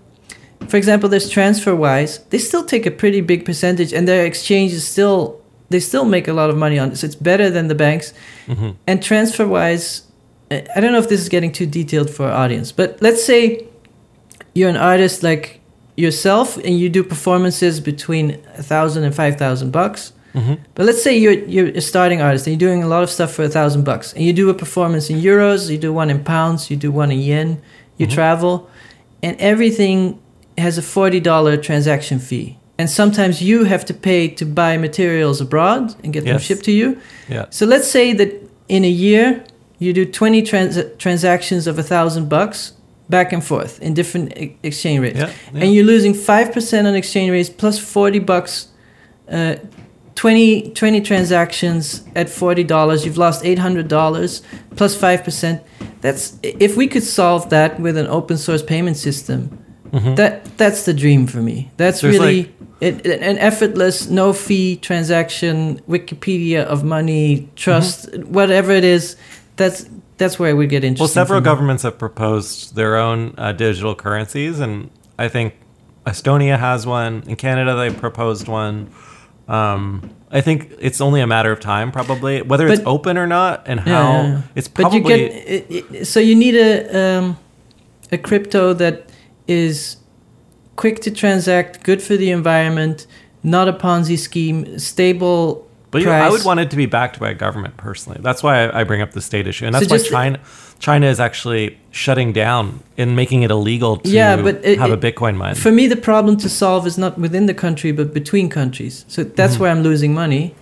for example, there's TransferWise, they still take a pretty big percentage and their exchange is still they still make a lot of money on it. So it's better than the banks.
hmm
And TransferWise I don't know if this is getting too detailed for our audience, but let's say you're an artist like yourself and you do performances between a thousand and five thousand bucks.
Hmm
But let's say you're you're a starting artist and you're doing a lot of stuff for a thousand bucks, and you do a performance in euros, you do one in pounds, you do one in yen, you
Mhm.
travel, and everything has a forty dollar transaction fee. And sometimes you have to pay to buy materials abroad and get them shipped to you.
Yeah.
So let's say that in a year you do twenty trans- transactions of a thousand bucks back and forth in different e- exchange rates
Yeah. yeah.
and you're losing 5% on exchange rates plus 40 bucks uh, 20, 20 transactions at $40 you've lost $800 plus 5% that's if we could solve that with an open source payment system
Mhm.
that that's the dream for me that's
There's
really it, it- an effortless no fee transaction wikipedia of money trust whatever it is that's that's where we get interested.
Well, several governments have proposed their own uh, digital currencies, and I think Estonia has one. In Canada, they proposed one. Um, I think it's only a matter of time, probably, whether it's open or not, and how
yeah, yeah.
it's
But
probably.
you get it, it, so you need a um, a crypto that is quick to transact, good for the environment, not a Ponzi scheme, stable.
But you. I would want it to be backed by a government personally. That's why I, I bring up the state issue, and
So
that's why China China is actually shutting down and making it illegal to
Yeah, but it-
have a Bitcoin mine.
For me, the problem to solve is not within the country, but between countries. So that's
Mhm.
where I'm losing money.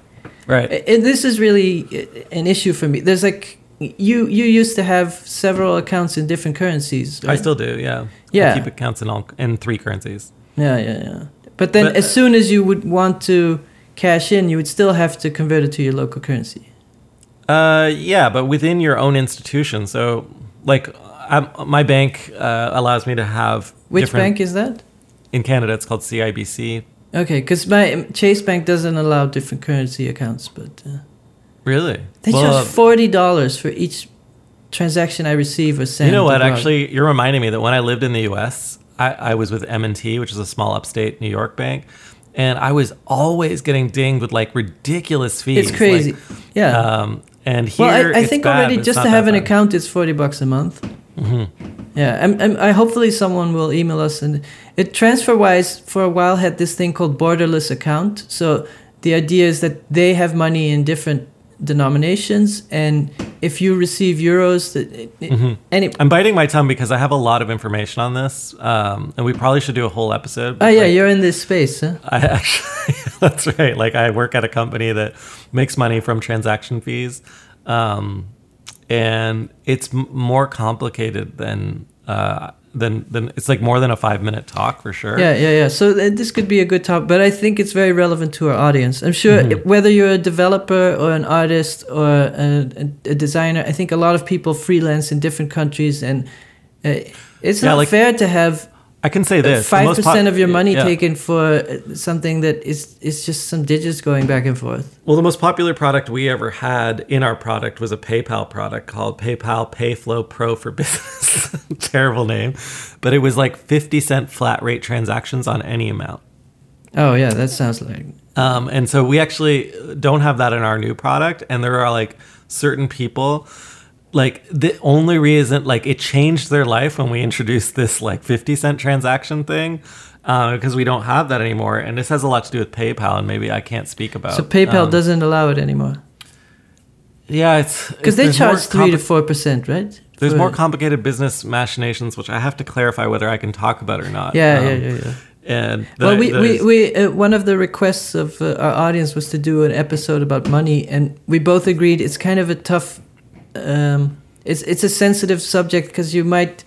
right.
And this is really uh, an issue for me. There's like you you used to have several accounts in different currencies.
I still do. Yeah.
Yeah.
I keep accounts in all in three currencies.
Yeah, yeah, yeah. But then,
But-
as soon as you would want to cash in, you would still have to convert it to your local currency.
Uh, yeah, but within your own institution. So, like, um my bank uh, allows me to have
Which bank is that?
in Canada. It's called CIBC.
Okay, because my Chase Bank doesn't allow different currency accounts, but uh,
Really?
they
Well,
charge forty dollars for each transaction I receive or send.
You know what?
abroad.
Actually, you're reminding me that when I lived in the U.S., I, I was with M&T, which is a small upstate New York bank, and I was always getting dinged with like ridiculous fees.
it's crazy.
Like,
yeah.
Um, and here,
well, I, I think
bad,
already just to have an
bad.
account is forty bucks a month.
Mhm.
Yeah, I'm, I'm, I hopefully someone will email us and it TransferWise for a while had this thing called borderless account. So the idea is that they have money in different denominations, and if you receive euros, that it, it-
Mhm.
and it,
I'm biting my tongue because I have a lot of information on this, um, and we probably should do a whole episode.
oh yeah,
like,
you're in this space, huh?
I actually, that's right. Like I work at a company that makes money from transaction fees, um, and it's m- more complicated than uh, then then it's like more than a five minute talk for sure.
Yeah, yeah, yeah. So this could be a good topic, but I think it's very relevant to our audience. I'm sure
Mhm.
whether you're a developer or an artist or a, a, a designer, I think a lot of people freelance in different countries, and uh, it's
Yeah,
not
like-
fair to have
I can say this:
five percent of your money
yeah.
taken for something that is is just some digits going back and forth.
Well, the most popular product we ever had in our product was a PayPal product called PayPal PayFlow Pro for Business. Terrible name, but it was like fifty cent flat rate transactions on any amount.
Oh yeah, that sounds like
Um, and so we actually don't have that in our new product. And there are like certain people, like the only reason, like it changed their life when we introduced this like 50 cent transaction thing. Because we don't have that anymore, and this has a lot to do with PayPal, and maybe I can't speak about.
so. PayPal
um,
doesn't allow it anymore
yeah, it's
because they charge three to four percent, right?
There's
For-
more complicated business machinations, which I have to clarify whether I can talk about or not.
Yeah,
Um,
yeah, yeah, yeah.
And
well,
the-
we, we, we uh, one of the requests of uh, our audience was to do an episode about money, and we both agreed it's kind of a tough, um, it's it's a sensitive subject because you might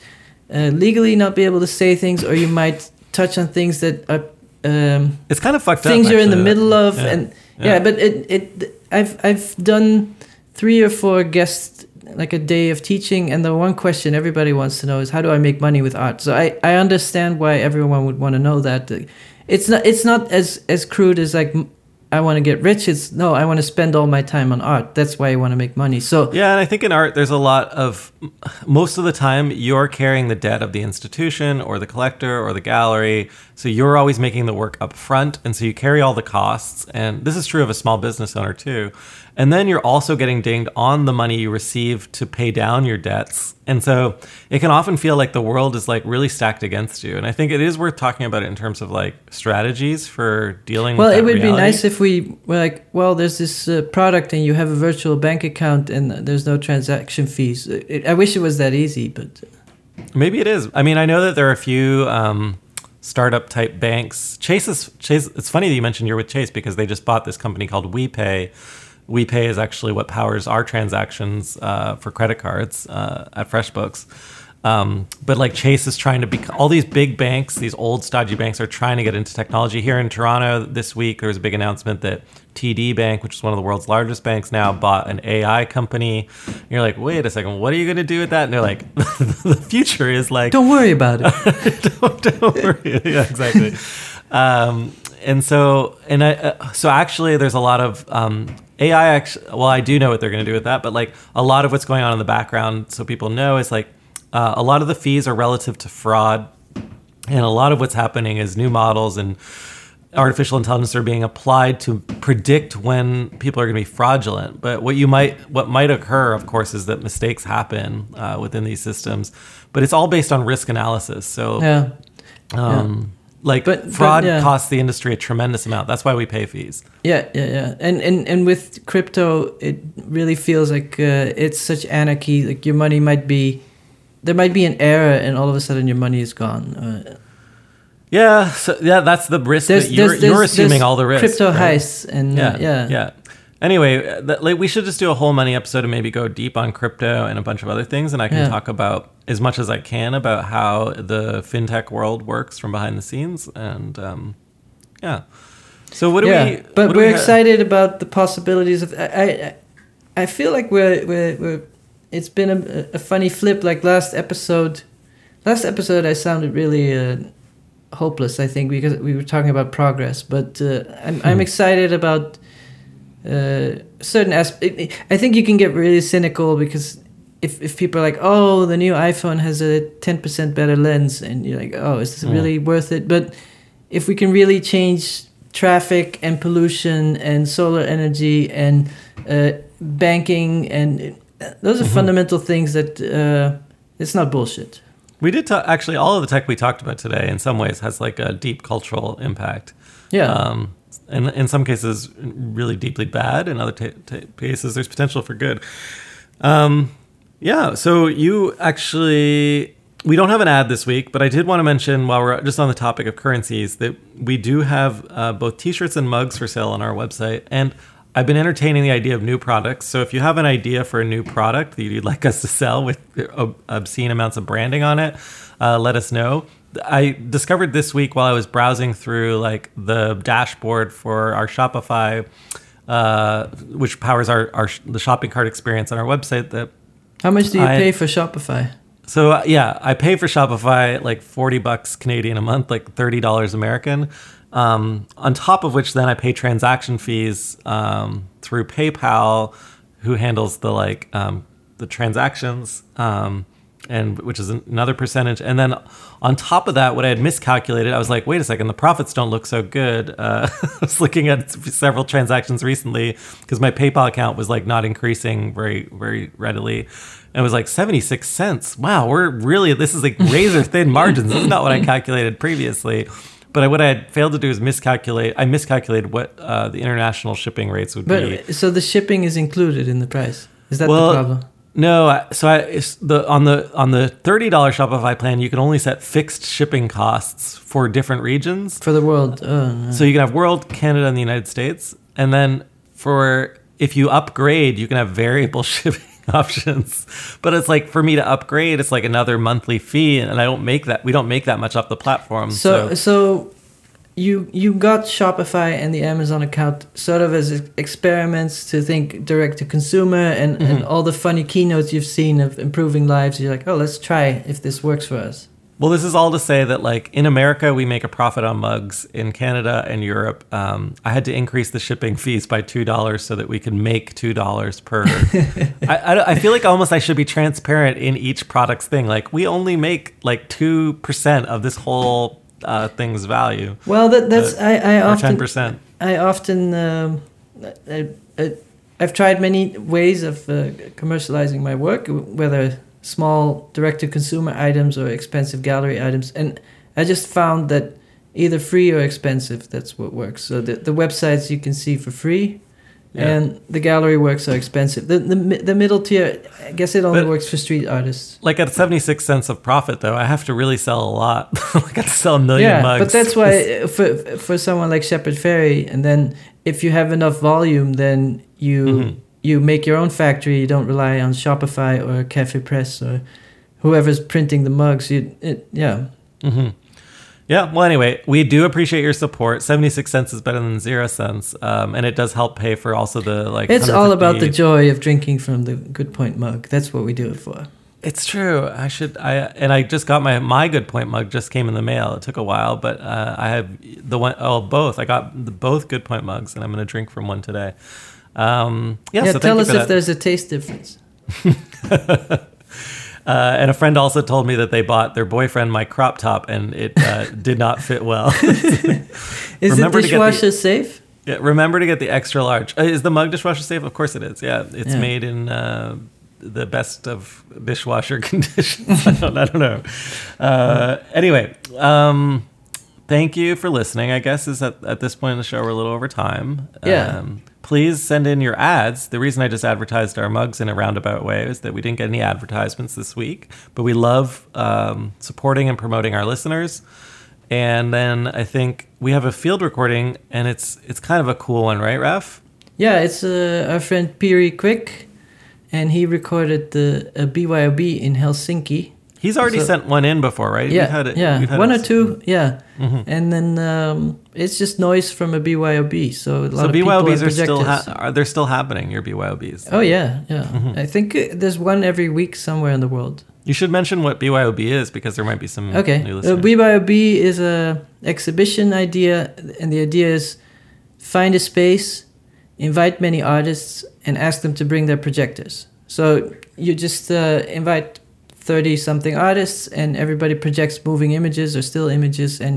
uh, legally not be able to say things, or you might touch on things that are um,
it's kind of fucked
things
up.
Things you're in the middle of,
Yeah.
and yeah.
Yeah.
but it it I've I've done three or four guests like a day of teaching, and the one question everybody wants to know is how do I make money with art? So I I understand why everyone would want to know that. It's not it's not as as crude as like I want to get rich. It's no, I want to spend all my time on art. That's why I want to make money. So
Yeah, and I think in art, there's a lot of most of the time you're carrying the debt of the institution or the collector or the gallery. So you're always making the work up front. And so you carry all the costs. And this is true of a small business owner too. And then you're also getting dinged on the money you receive to pay down your debts. And so it can often feel like the world is like really stacked against you. And I think it is worth talking about it in terms of like strategies for dealing with that.
Well, it would be nice if we were like, well, there's this uh, product and you have a virtual bank account and there's no transaction fees. It, I wish it was that easy, but
Maybe it is. I mean, I know that there are a few um, startup type banks. Chase is Chase. It's funny that you mentioned you're with Chase because they just bought this company called WePay. WePay is actually what powers our transactions uh, for credit cards uh, at FreshBooks. Um, but like Chase is trying to be all these big banks, these old stodgy banks are trying to get into technology. Here in Toronto this week, there was a big announcement that TD Bank, which is one of the world's largest banks now, bought an AI company. And you're like, wait a second, what are you going to do with that? And they're like, the future is like
don't worry about it.
don't, don't worry. Yeah, exactly. Um, and so, and I, uh, so actually, there's a lot of um, AI. Actually, well, I do know what they're going to do with that, but like a lot of what's going on in the background, so people know, is like uh, a lot of the fees are relative to fraud, and a lot of what's happening is new models and artificial intelligence are being applied to predict when people are going to be fraudulent. But what you might, what might occur, of course, is that mistakes happen uh, within these systems. But it's all based on risk analysis. So
yeah.
um, like
But- but,
fraud
yeah.
costs the industry a tremendous amount. That's why we pay fees.
Yeah, yeah, yeah. And and and with crypto, it really feels like uh, it's such anarchy. Like your money might be, there might be an error, and all of a sudden your money is gone. Uh,
Yeah, so yeah, that's the risk
there's,
that you're,
there's,
you're assuming all the risk.
Crypto
right?
heists and
Yeah,
uh, yeah,
yeah. Anyway, uh, that, like we should just do a whole money episode and maybe go deep on crypto and a bunch of other things, and I can
Yeah.
talk about as much as I can about how the fintech world works from behind the scenes, and um, yeah. So what do
yeah.
we?
but we're
we ha-
excited about the possibilities of. I I, I feel like we're we're, we're it's been a, a funny flip. Like last episode, last episode I sounded really. Uh, hopeless i think because we were talking about progress but uh, I'm, I'm
Hmm.
excited about uh, certain aspect i think you can get really cynical because if, if people are like oh the new iphone has a 10% better lens and you're like oh is this
Mm.
really worth it but if we can really change traffic and pollution and solar energy and uh, banking and those are
Mhm.
fundamental things that uh, it's not bullshit
We did talk. Actually, all of the tech we talked about today, in some ways, has like a deep cultural impact.
yeah
Um, and in some cases, really deeply bad. In other ta ta cases, there's potential for good. Um, yeah. So you actually, we don't have an ad this week, but I did want to mention while we're just on the topic of currencies that we do have uh, both T-shirts and mugs for sale on our website, and I've been entertaining the idea of new products. So if you have an idea for a new product that you'd like us to sell with ob- obscene amounts of branding on it, uh, let us know. I discovered this week while I was browsing through like the dashboard for our Shopify, uh, which powers our, our the shopping cart experience on our website. That
How much do you
I-
pay for Shopify?
so uh, yeah, I pay for Shopify like forty bucks Canadian a month, like thirty dollars American. Um, on top of which, then I pay transaction fees um, through PayPal, who handles the like um, the transactions, um, and which is another percentage. And then on top of that, what I had miscalculated, I was like, wait a second, the profits don't look so good. Uh, I was looking at several transactions recently because my PayPal account was like not increasing very very readily. And it was like 76 cents. Wow, we're really, this is like razor thin margins. This is not what I calculated previously. But I, what I had failed to do is miscalculate. I miscalculated what uh, the international shipping rates would be.
But so the shipping is included in the price. Is that
Well,
the problem?
No, I- so I it's the on the on the thirty dollars Shopify plan, you can only set fixed shipping costs for different regions.
For the world? No.
So you can have World, Canada, and the United States, and then for if you upgrade, you can have variable shipping options. But it's like for me to upgrade, it's like another monthly fee, and I don't make that. We don't make that much off the platform.
So,
So,
so you you got Shopify and the Amazon account sort of as experiments to think direct to consumer and, and
Mm-hmm.
all the funny keynotes you've seen of improving lives. You're like, oh, let's try if this works for us.
well, this is all to say that like in America, we make a profit on mugs. In Canada and Europe, um, I had to increase the shipping fees by two dollars so that we could make two dollars per. I, I, I feel like almost I should be transparent in each product's thing. Like we only make like two percent of this whole uh, thing's value.
Well, that that's I, I often
ten percent.
I often um, I, I, I've tried many ways of uh, commercializing my work, whether small direct to consumer items or expensive gallery items, and I just found that either free or expensive. That's what works. So the the websites you can see for free.
Yeah.
And the gallery works are expensive. The, the the middle tier, I guess it only
But-
works for street artists.
Like at seventy six cents of profit, though, I have to really sell a lot. like I have to sell a million
yeah,
mugs.
but that's why for for someone like Shepard Fairey, and then if you have enough volume, then you
Mhm.
you make your own factory. You don't rely on Shopify or Cafe Press or whoever's printing the mugs. You it, yeah.
hmm Yeah. Well, anyway, we do appreciate your support. Seventy six cents is better than zero cents, um, and it does help pay for also the like.
It's all about the joy of drinking from the Good Point mug. That's what we do it for.
It's true. I should. I and I just got my my Good Point mug. Just came in the mail. It took a while, but uh, I have the one. Oh, both. I got the, both Good Point mugs, and I'm going to drink from one today. Um, yeah.
Yeah,
so
tell us if
that.
there's a taste difference.
Uh, and a friend also told me that they bought their boyfriend my crop top, and it uh, did not fit well.
Is
Remember
it
to get the-
dishwasher safe?
Yeah, remember to get the extra large. Uh, is the mug dishwasher safe? Of course it is. Yeah, it's
Yeah.
made in uh, the best of dishwasher conditions. I, don't, I don't know. Uh, anyway, um, thank you for listening. I guess is at, at this point in the show we're a little over time.
Yeah.
Um, please send in your ads. The reason I just advertised our mugs in a roundabout way is that we didn't get any advertisements this week, but we love um, supporting and promoting our listeners. And then I think we have a field recording, and it's it's kind of a cool one, right, Raf?
Yeah, it's uh, our friend Piri Quick, and he recorded the uh, BYOB in Helsinki.
He's already
So-
sent one in before, right?
Yeah,
had it-
yeah,
had
one
it-
or two, yeah,
Mhm.
and then um, it's just noise from a BYOB. So a lot
So
of
BYOBs
have
are still ha- are they're still happening? Your BYOBs.
Oh yeah, yeah.
Mhm.
I think uh, there's one every week somewhere in the world.
You should mention what BYOB is because there might be some
Okay,
new
uh. BYOB is a exhibition idea, and the idea is find a space, invite many artists, and ask them to bring their projectors. So you just uh, invite thirty something artists, and everybody projects moving images or still images, and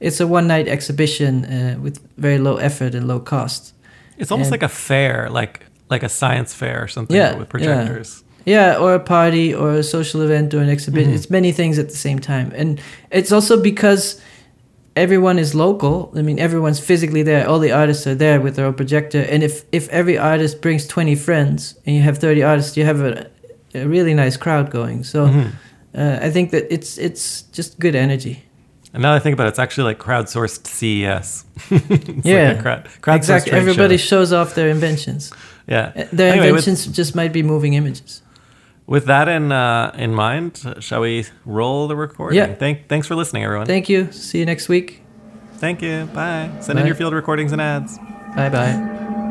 it's a one night exhibition uh, with very low effort and low cost.
it's almost
and-
like a fair, like like a science fair or something
Yeah,
with projectors.
Yeah, or a party or a social event or an exhibition.
Mhm.
It's many things at the same time. And it's also because everyone is local. I mean, everyone's physically there. All the artists are there with their own projector. And if, if every artist brings 20 friends and you have 30 artists, you have a, a really nice crowd going. So
Mhm.
uh, I think that it's it's just good energy.
And now I think about it, it's actually like crowdsourced CES.
Yeah.
like crowd, crowdsourced
exactly. Everybody
show.
shows off their inventions.
yeah.
Uh, Their
Anyway, with-
inventions just might be moving images.
with that in uh, in mind, shall we roll the recording?
Yeah.
Thank, thanks for listening, everyone.
Thank you. See you next week.
Thank you. Bye. Send in your field recordings and ads.
Bye bye.